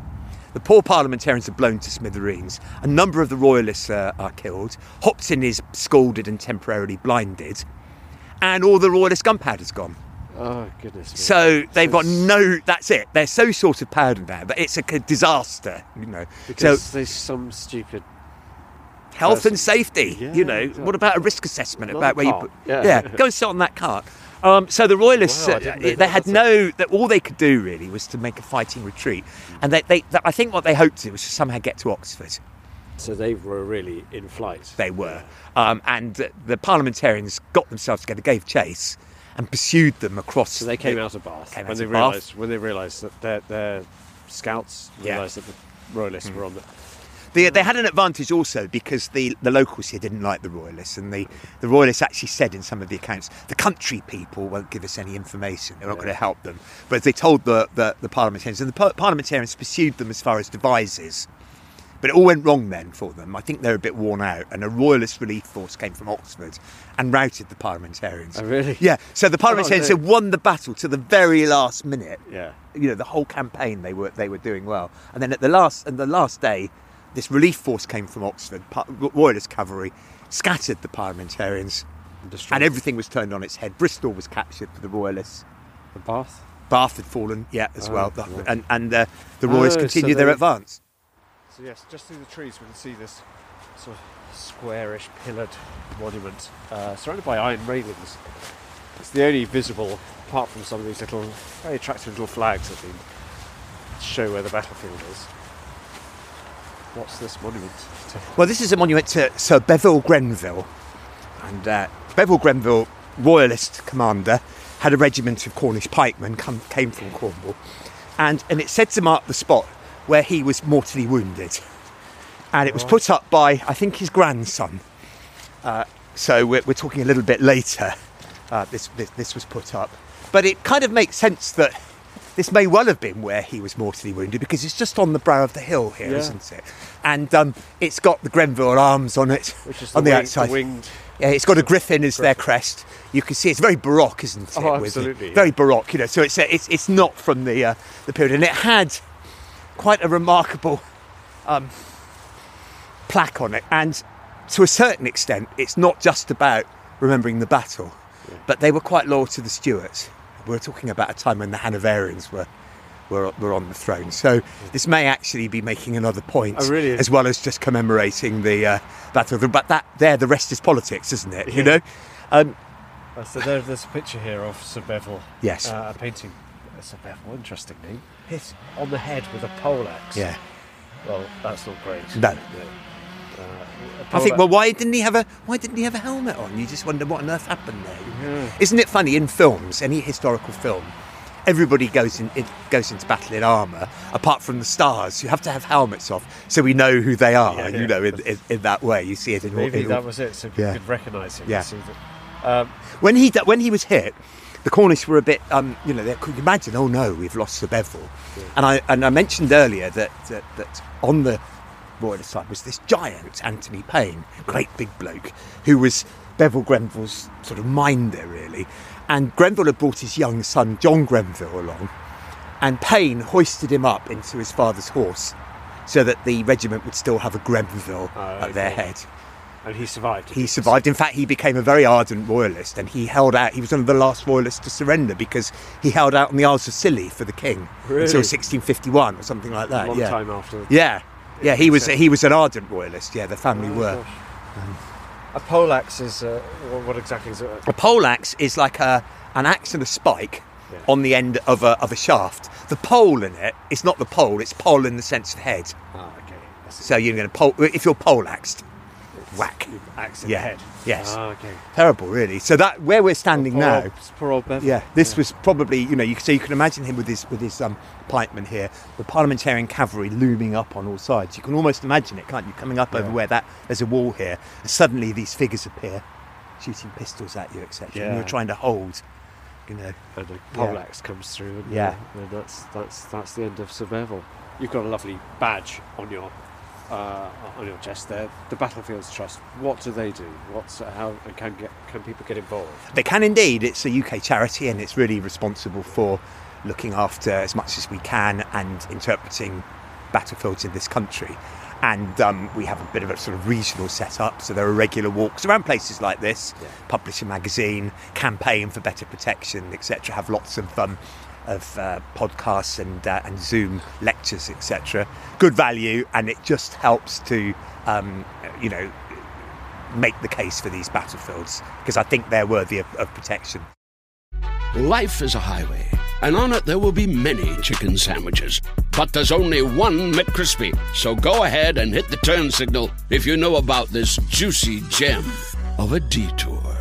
The poor parliamentarians are blown to smithereens. A number of the royalists uh, are killed. Hopton is scalded and temporarily blinded. And all the royalist gunpowder's gone. Oh goodness. me. So they've got no. That's it. They're so sort of powder now that it's a disaster. You know. because so there's some stupid. health and safety. Yeah, you know. exactly. What about a risk assessment about where cart, you put? yeah. go and sit on that cart. Um, so the royalists, Wow, uh, they had no. That all they could do really was to make a fighting retreat, and they, they, I think what they hoped to do was to somehow get to Oxford. So they were really in flight. They were, um, and the parliamentarians got themselves together, gave chase, and pursued them across. So they came the- out of Bath came when out they of Bath. realised when they realised that their, their scouts Yeah. realised that the royalists were on the. They, they had an advantage also because the, the locals here didn't like the royalists, and the, the royalists actually said in some of the accounts, the country people won't give us any information. They're not going to help them. But they told the, the, the parliamentarians, and the parliamentarians pursued them as far as Devizes. But it all went wrong then for them. I think they're a bit worn out, and a royalist relief force came from Oxford and routed the parliamentarians. Oh, really? Yeah. So the parliamentarians no. had won the battle to the very last minute Yeah. you know the whole campaign they were they were doing well and then at the last and the last day this relief force came from oxford royalist cavalry scattered the parliamentarians Destroyed and everything was turned on its head bristol was captured for the royalists the Bath. bath had fallen yeah as Oh, well The- and and uh, the royalists Oh, so continued their they- advance So yes, just through the trees we can see this sort of squarish pillared monument uh, surrounded by iron railings. It's the only visible, apart from some of these little, very attractive little flags that show where the battlefield is. What's this monument? to? well this is a monument to sir Bevil grenville and uh, bevil grenville royalist commander had a regiment of cornish pikemen come, came from cornwall and, and it said to mark the spot where he was mortally wounded. And it was put up by, I think, his grandson. Uh, so we're, we're talking a little bit later. Uh, this, this this was put up, but it kind of makes sense that this may well have been where he was mortally wounded because it's just on the brow of the hill here, Yeah. not it? And um, it's got the Grenville arms on it Which is on the the wing- outside. the winged Yeah, it's got a griffin as their crest. You can see it's very baroque, isn't it? Oh, absolutely, Very baroque, you know. So it's uh, it's it's not from the uh, the period, and it had quite a remarkable um, plaque on it, and to a certain extent, it's not just about remembering the battle, but they were quite loyal to the Stuarts. We're talking about a time when the Hanoverians were. Were, were on the throne, so this may actually be making another point, Oh, really? as well as just commemorating the uh, battle. But that there, the rest is politics, isn't it? You know, um, Uh, so there, there's a picture here of Sir Bevil. Yes. Uh, a painting. Sir Bevil, interesting name. Hit on the head with a poleaxe. yeah. Well, that's not great. No. Uh, I think. Well, why didn't he have a Why didn't he have a helmet on? You just wonder what on earth happened there. Isn't it funny in films, any historical film, everybody goes in it goes into battle in armour, apart from the stars. You have to have helmets off so we know who they are. Yeah, you know, in, in, in that way, you see it in. Maybe in that was it, so Yeah. you could recognise him. Yeah. Um, when he when he was hit, the Cornish were a bit, um, you know, they could imagine, oh no, we've lost Sir Bevil. And I and I mentioned earlier that that, that on the royal side was this giant Anthony Payne, great big bloke, who was Bevil Grenville's sort of minder really. And Grenville had brought his young son John Grenville along, and Payne hoisted him up into his father's horse, so that the regiment would still have a Grenville Oh, at their head. And he survived. He survived. In fact, he became a very ardent royalist, and he held out. He was one of the last royalists to surrender because he held out on the Isles of Scilly for the king Really? until 1651 or something like that. A long yeah. time after. Yeah, yeah. He was he was an ardent royalist. Yeah, the family Oh, were. gosh. A poleaxe is uh, what, what exactly is it? A poleaxe is like a an axe and a spike Yeah. on the end of a of a shaft. The pole in it, it is not the pole; it's pole in the sense of head. Ah, okay. So you're going to pole if you're poleaxed, whack. You axe in Yeah. the head. Yes. Ah, okay. Terrible, really. So that where we're standing Poor now. old- poor old Bevan. Yeah, this was probably you know you so you can imagine him with his with his um, pikemen here, the parliamentarian cavalry looming up on all sides. You can almost imagine it, can't you? Coming up over where that there's a wall here, and suddenly these figures appear, shooting pistols at you, etc. And Yeah. you're trying to hold, you know. and a poleaxe comes through, and, Yeah. uh, and that's that's that's the end of Sir Bevil. You've got a lovely badge on your uh, on your chest there. The Battlefields Trust. What do they do? What's uh, how and can get can people get involved? They can indeed. It's a UK charity, and it's really responsible for looking after as much as we can and interpreting battlefields in this country. And um, we have a bit of a sort of regional setup, so there are regular walks around places like this. Publish a magazine, campaign for better protection, etc. Have lots of um, of uh, podcasts and uh, and Zoom lectures, etc. Good value, and it just helps to um, you know make the case for these battlefields because I think they're worthy of, of protection. Life is a highway, and on it there will be many chicken sandwiches. But there's only one McCrispy. So go ahead and hit the turn signal if you know about this juicy gem of a detour.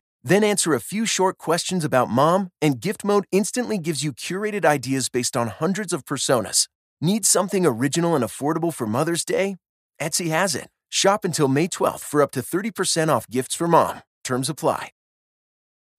Then answer a few short questions about mom, and gift mode instantly gives you curated ideas based on hundreds of personas. Need something original and affordable for Mother's Day? Etsy has it. Shop until May 12th for up to 30% off gifts for mom. Terms apply.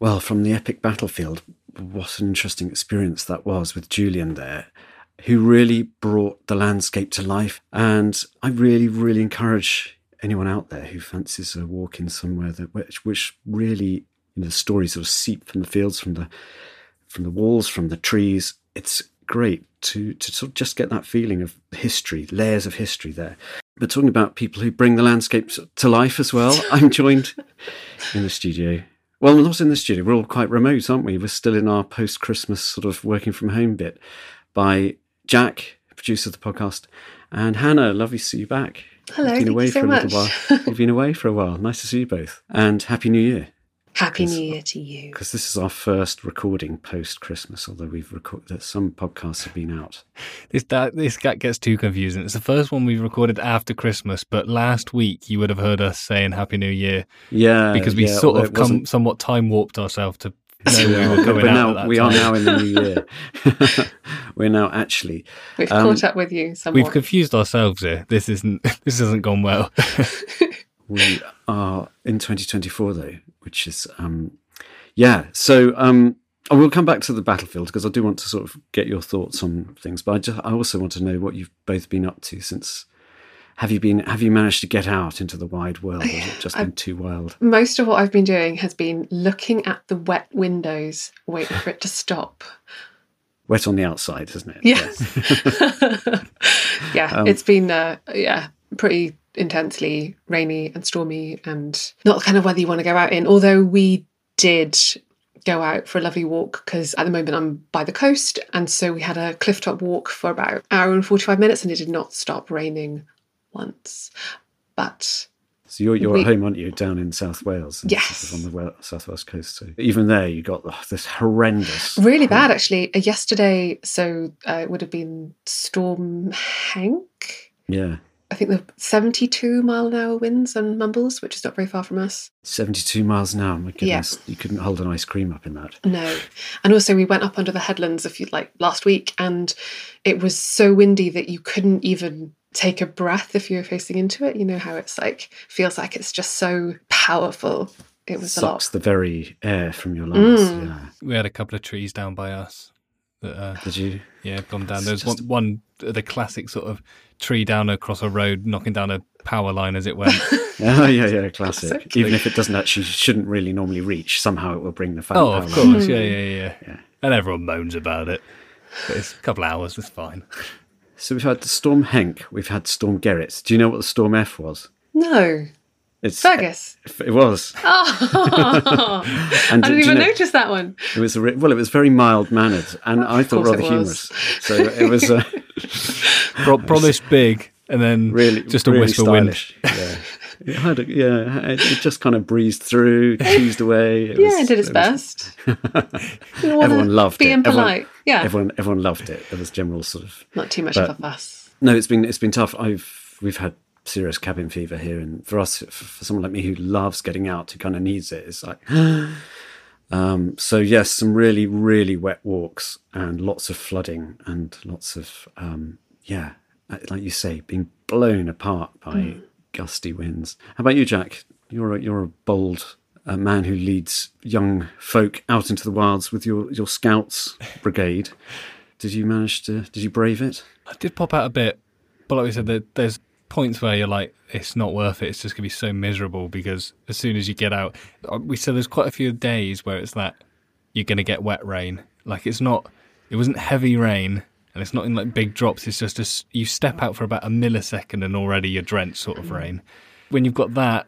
Well, from the epic battlefield, what an interesting experience that was with Julian there, who really brought the landscape to life. And I really, really encourage anyone out there who fancies a walk in somewhere that which, which really, you know, the stories sort of seep from the fields, from the from the walls, from the trees. It's great to to sort of just get that feeling of history, layers of history there. But talking about people who bring the landscapes to life as well, I'm joined in the studio. Well, not in the studio. We're all quite remote, aren't we? We're still in our post Christmas sort of working from home bit by Jack, producer of the podcast, and Hannah. Lovely to see you back. Hello, You've been away you so for a much. little while. You've been away for a while. Nice to see you both. And Happy New Year. Happy New Year to you. Because this is our first recording post Christmas, although we've recorded some podcasts have been out. This that this that gets too confusing. It's the first one we've recorded after Christmas, but last week you would have heard us saying Happy New Year Yeah, because we yeah, sort of come wasn't- somewhat time warped ourselves to [LAUGHS] know we Yeah, were going but out now at we time. are now in the new year. [LAUGHS] [LAUGHS] We're now actually We've Um, caught up with you somewhat. We've confused ourselves here. This isn't. This hasn't gone well. We are in 2024 though, which is um, yeah. So um, I will come back to the battlefield because I do want to sort of get your thoughts on things, but I just I also want to know what you've both been up to since. Have you been? Have you managed to get out into the wide world? Or has it just [SIGHS] been too wild? Most of what I've been doing has been looking at the wet windows, waiting for it to stop. Wet on the outside, isn't it? Yes. [LAUGHS] [LAUGHS] yeah, Um, it's been uh, yeah pretty intensely rainy and stormy, and not the kind of weather you want to go out in. Although we did go out for a lovely walk because at the moment I'm by the coast, and so we had a cliff top walk for about an hour and forty five minutes, and it did not stop raining once. But So you're you're We- at home, aren't you? Down in South Wales, Yes. on the South West coast. So even there, you got the, this horrendous, really bad actually. Uh, yesterday, so uh, it would have been Storm Henk. Yeah, I think the 72 mile an hour winds on mumbles, which is not very far from us. seventy-two miles an hour. My Yeah. goodness, you couldn't hold an ice cream up in that. No. And also we went up under the headlands a few like last week and it was so windy that you couldn't even take a breath if you were facing into it. You know how it's like feels like it's just so powerful. It was a lot. Sucks the very air from your lungs. Mm. Yeah. we had a couple of trees down by us. That, uh, Did you? yeah, gone down. There's just- one, one the classic sort of tree down across a road, knocking down a power line as it went. [LAUGHS] Oh yeah, yeah, classic. Classic. Even if it doesn't actually, shouldn't really normally reach, somehow it will bring the fan. oh, of power. course, yeah, yeah, yeah, [LAUGHS] Yeah. And everyone moans about it. But it's a couple of hours. It's fine. So we've had the storm Henk. We've had storm Gerrit. Do you know what the storm F was? No. It's Fergus. It was. [LAUGHS] Oh, And I didn't do you even know- notice that one. It was a re- well. It was very mild mannered, and I thought rather humorous. So it was uh, [LAUGHS] Pro- promised big, and then really just a really whisper wind. Yeah, it had a, yeah. It, it just kind of breezed through, cheesed away. It Yeah, was- it did its it was- best. [LAUGHS] You know, Everyone loved being it. Everyone- polite. yeah. Everyone, everyone loved it. There was general sort of Not too much but- of a fuss. No, it's been it's been tough. I've we've had serious cabin fever here, and for us, for someone like me who loves getting out, who kind of needs it, it's like. [GASPS] um, so yes, some really really wet walks and lots of flooding and lots of um, yeah, like you say, being blown apart by gusty winds. How about you, Jack? You're a, you're a bold. uh man who leads young folk out into the wilds with your, your scouts [LAUGHS] brigade. Did you manage to? Did you brave it? I did pop out a bit, but like we said, there, there's points where you're like, it's not worth it. It's just gonna be so miserable because as soon as you get out, uh, we said there's quite a few days where it's that you're gonna get wet rain. Like it's not, it wasn't heavy rain, and it's not in like big drops. It's just a you step out for about a millisecond and already you're drenched, sort of rain. When you've got that.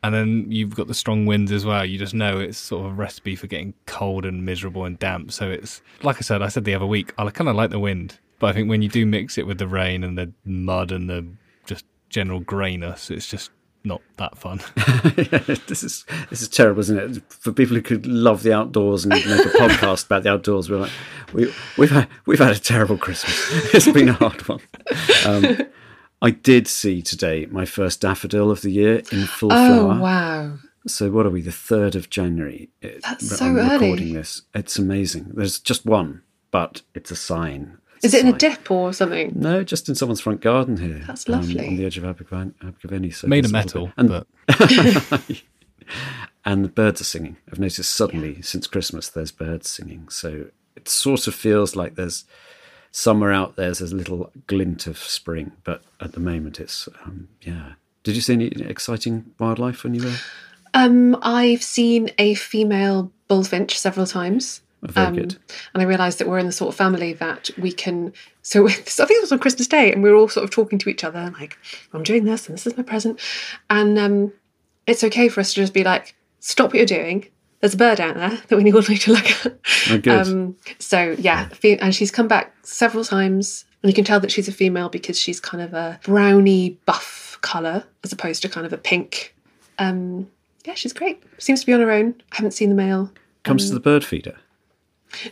And then you've got the strong winds as well. You just know it's sort of a recipe for getting cold and miserable and damp. So it's like I said, I said the other week, I kind of like the wind, but I think when you do mix it with the rain and the mud and the general greyness, it's just not that fun. [LAUGHS] this is this is terrible, isn't it? For people who could love the outdoors and make a podcast about the outdoors, we're like, we we've had we've had a terrible Christmas. [LAUGHS] It's been a hard one. Um, I did see today my first daffodil of the year in full Oh, flower. wow. So what are we? The third of January. It- That's I'm so early. recording this. It's amazing. There's just one, but it's a sign. It's Is it in a dip or something? No, just in someone's front garden here. That's um, lovely. on the edge of Abergavenny. Abergavenny so Made of there's a little metal, bit- but [LAUGHS] and the birds are singing. I've noticed suddenly since Christmas there's birds singing. So it sort of feels like there's somewhere out there there's a little glint of spring, but at the moment it's um, yeah. Did you see any exciting wildlife when you were? Um, I've seen a female bullfinch several times. Very good. And I realised that we're in the sort of family that we can. So, [LAUGHS] I think it was on Christmas Day, and we were all sort of talking to each other, like, I'm doing this, and this is my present. And um, it's okay for us to just be like, stop what you're doing. There's a bird out there that we need all need to look at. Oh, good. Um, so yeah, and she's come back several times, and you can tell that she's a female because she's kind of a browny buff colour as opposed to kind of a pink. Um, yeah, she's great. Seems to be on her own. I haven't seen the male. Comes to the bird feeder.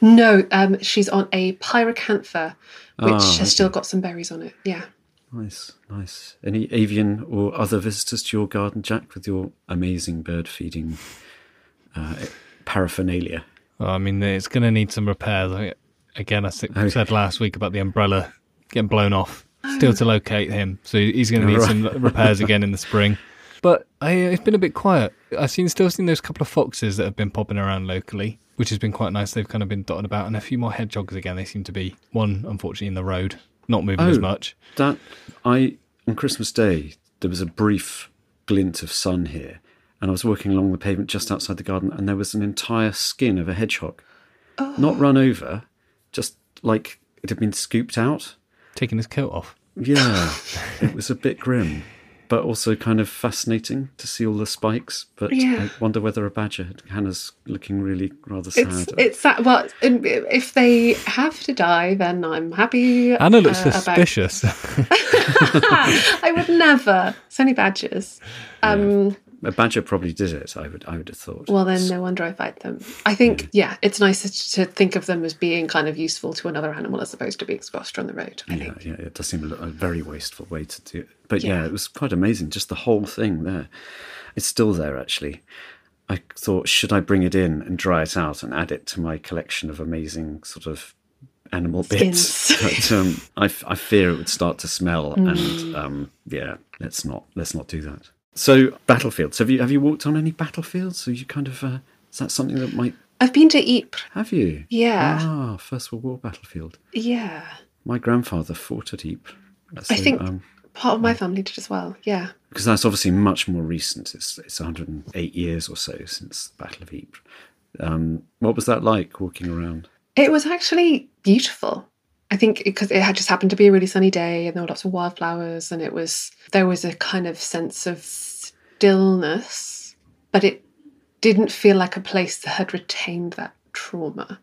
No, um, she's on a pyracantha, which Ah, has okay. still got some berries on it. Yeah. Nice, nice. Any avian or other visitors to your garden, Jack, with your amazing bird feeding uh, paraphernalia? Well, I mean, it's going to need some repairs. I, again, I thi- Oh. said last week about the umbrella getting blown off. Still to locate him, so he's going [LAUGHS] to need some repairs again in the spring. [LAUGHS] But I, it's been a bit quiet. I've seen still seen those couple of foxes that have been popping around locally, which has been quite nice. They've kind of been dotted about, and a few more hedgehogs again. They seem to be one, unfortunately, in the road, not moving as Oh. much. That I on Christmas Day there was a brief glint of sun here, and I was walking along the pavement just outside the garden, and there was an entire skin of a hedgehog, not oh. run over, just like it had been scooped out. Taking his coat off. Yeah, [LAUGHS] it was a bit grim, but also kind of fascinating to see all the spikes. But Yeah. I wonder whether a badger. Hannah's looking really rather sad. It's it's that well, if they have to die, then I'm happy. Hannah looks uh, about- suspicious. [LAUGHS] [LAUGHS] I would never. It's only badgers. Um, a badger probably did it. I would. I would have thought. well, then no wonder I fight them. I think, yeah, it's nice to think of them as being kind of useful to another animal as opposed to being exposed on the road. I Yeah, think. yeah, it does seem a, a very wasteful way to do it. But yeah. Yeah. it was quite amazing. Just the whole thing there. It's still there, actually. I thought, should I bring it in and dry it out and add it to my collection of amazing sort of animal bits? [LAUGHS] But um, I, f- I fear it would start to smell, Mm. and um, yeah, let's not let's not do that. So battlefields. Have you have you walked on any battlefields? Are you kind of uh, is that something that might I've been to Ypres. have you? Yeah. Ah, First World War battlefield. Yeah. My grandfather fought at Ypres. I think um, part of my family did as well. Yeah. because that's obviously much more recent. It's it's 108 years or so since the Battle of Ypres. Um, what was that like walking around? It was actually beautiful. I think because it had just happened to be a really sunny day and there were lots of wildflowers and it was there was a kind of sense of stillness, but it didn't feel like a place that had retained that trauma.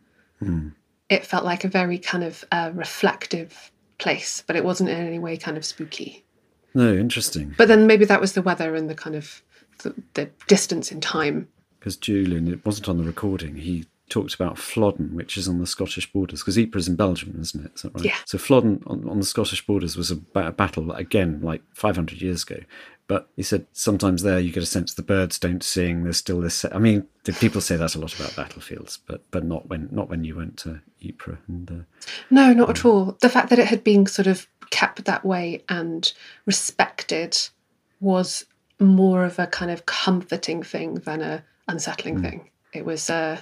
It felt like a very kind of uh, reflective place, but it wasn't in any way kind of spooky. No, interesting. But then maybe that was the weather and the kind of the, the distance in time. Because Julian, it wasn't on the recording. He talked about Flodden, which is on the Scottish borders. Because Ypres is in Belgium, isn't it? Is that right? Yeah. So Flodden on, on the Scottish borders was a, ba- a battle again, like 500 years ago. But he said sometimes there you get a sense the birds don't sing. There's still this. I mean, people say that a lot about battlefields, but but not when not when you went to Ypres. And uh, No, not at all. The fact that it had been sort of kept that way and respected was more of a kind of comforting thing than a unsettling thing. It was uh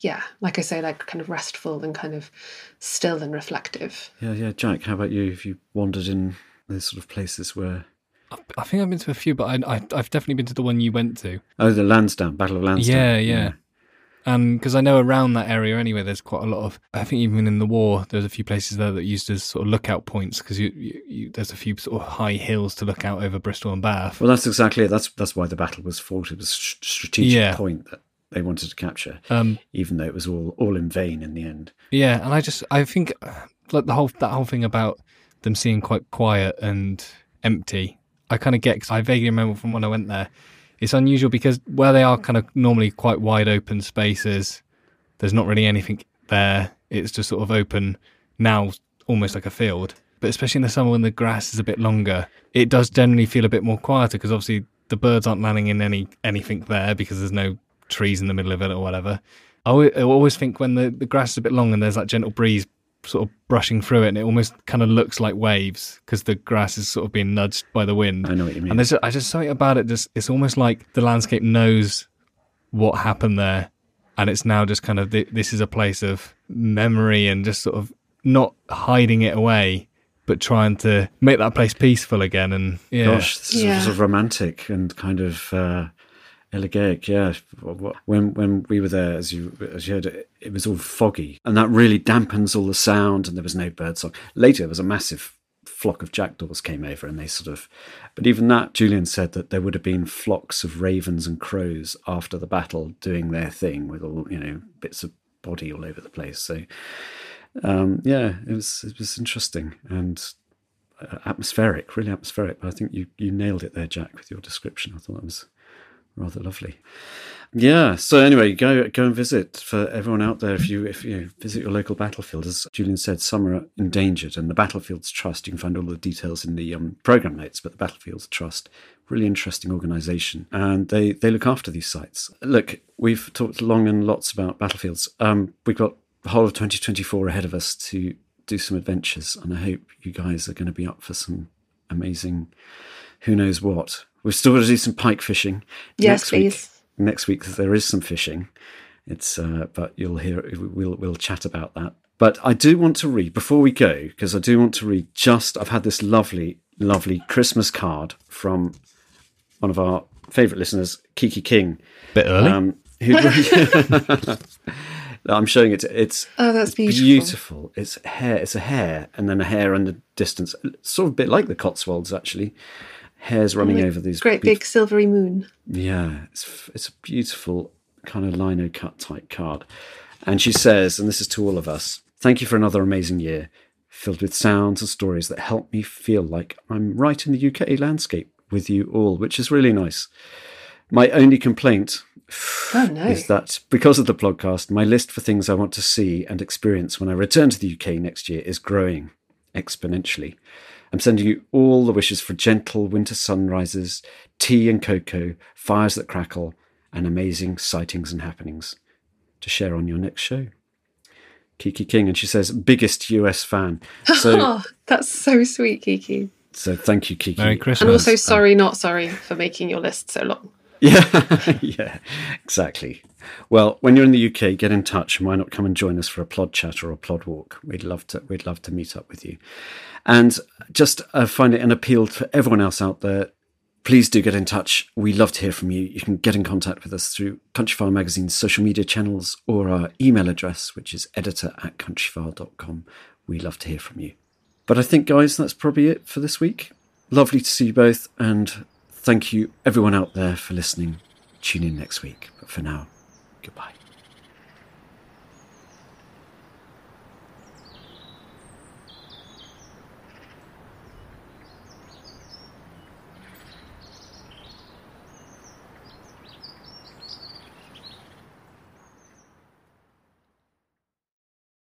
yeah, like I say, like kind of restful and kind of still and reflective. yeah, yeah. Jack, how about you? Have you wandered in those sort of places where? I think I've been to a few, but I, I, I've definitely been to the one you went to. Oh, the Lansdown Battle of Lansdown. Yeah, yeah. And because I know around that area anyway, there's quite a lot of. I think even in the war, there's a few places there that used as sort of lookout points because you, you, you, there's a few sort of high hills to look out over Bristol and Bath. Well, that's exactly it. That's that's why the battle was fought. It was a strategic Yeah. point that they wanted to capture, Um, even though it was all all in vain in the end. Yeah, and I just I think like the whole that whole thing about them seeming quite quiet and empty. I kind of get because I vaguely remember from when I went there. It's unusual because where they are kind of normally quite wide open spaces, there's not really anything there. It's just sort of open now, almost like a field. But especially in the summer when the grass is a bit longer, it does generally feel a bit more quieter because obviously the birds aren't landing in any anything there because there's no trees in the middle of it or whatever. I always, think when the, the grass is a bit long and there's that gentle breeze sort of brushing through it, and it almost kind of looks like waves because the grass is sort of being nudged by the wind. I know what you mean. And there's I just something about it. Just it's almost like the landscape knows what happened there, and it's now just kind of th- this is a place of memory and just sort of not hiding it away, but trying to make that place peaceful again. And yeah, Gosh, this is Yeah. sort of romantic and kind of uh, Elegaic, yeah. When when we were there, as you as you heard, it, it was all foggy, and that really dampens all the sound. And there was no birdsong. Later, there was a massive flock of jackdaws came over, and they sort of. But even that, Julian said that there would have been flocks of ravens and crows after the battle doing their thing with all you know bits of body all over the place. So, um, yeah, it was it was interesting and uh, atmospheric, really atmospheric. But I think you you nailed it there, Jack, with your description. I thought that was rather lovely. Yeah. So anyway, go go and visit for everyone out there. If you if you visit your local battlefield, as Julian said, some are endangered, and the Battlefields Trust. You can find all the details in the um, program notes. But the Battlefields Trust, really interesting organisation, and they they look after these sites. Look, we've talked long and lots about battlefields. Um, we've got the whole of 2024 ahead of us to do some adventures, and I hope you guys are going to be up for some amazing, who knows what. We've still got to do some pike fishing. Yes, next please. Week, next week there is some fishing. It's uh, but you'll hear we'll we'll chat about that. But I do want to read before we go because I do want to read. Just I've had this lovely lovely Christmas card from one of our favourite listeners, Kiki King. Bit early. Um, who, [LAUGHS] [LAUGHS] I'm showing it. It's Oh, that's it's beautiful. beautiful. It's hair. It's a hair, and then a hair in the distance, sort of a bit like the Cotswolds actually. Hairs running over these Great big silvery moon. yeah, it's it's a beautiful kind of lino cut type card. And she says, and this is to all of us, thank you for another amazing year, filled with sounds and stories that help me feel like I'm right in the UK landscape with you all, which is really nice. My only complaint Oh no. is that because of the podcast, my list for things I want to see and experience when I return to the UK next year is growing exponentially. I'm sending you all the wishes for gentle winter sunrises, tea and cocoa, fires that crackle, and amazing sightings and happenings to share on your next show. Kiki King, and she says, biggest US fan. [LAUGHS] So, oh, that's so sweet, Kiki. so thank you, Kiki. Merry Christmas. And also, sorry, not sorry for making your list so long. Yeah, [LAUGHS] yeah, exactly. Well, when you're in the UK, get in touch. and Why not come and join us for a plod chat or a plod walk? We'd love to. We'd love to meet up with you. And just uh, find it an appeal to everyone else out there. Please do get in touch. We love to hear from you. You can get in contact with us through Countryfile Magazine's social media channels or our email address, which is editor at countryfile.com. We love to hear from you. But I think, guys, that's probably it for this week. Lovely to see you both, and thank you, everyone out there, for listening. Tune in next week. But for now, goodbye.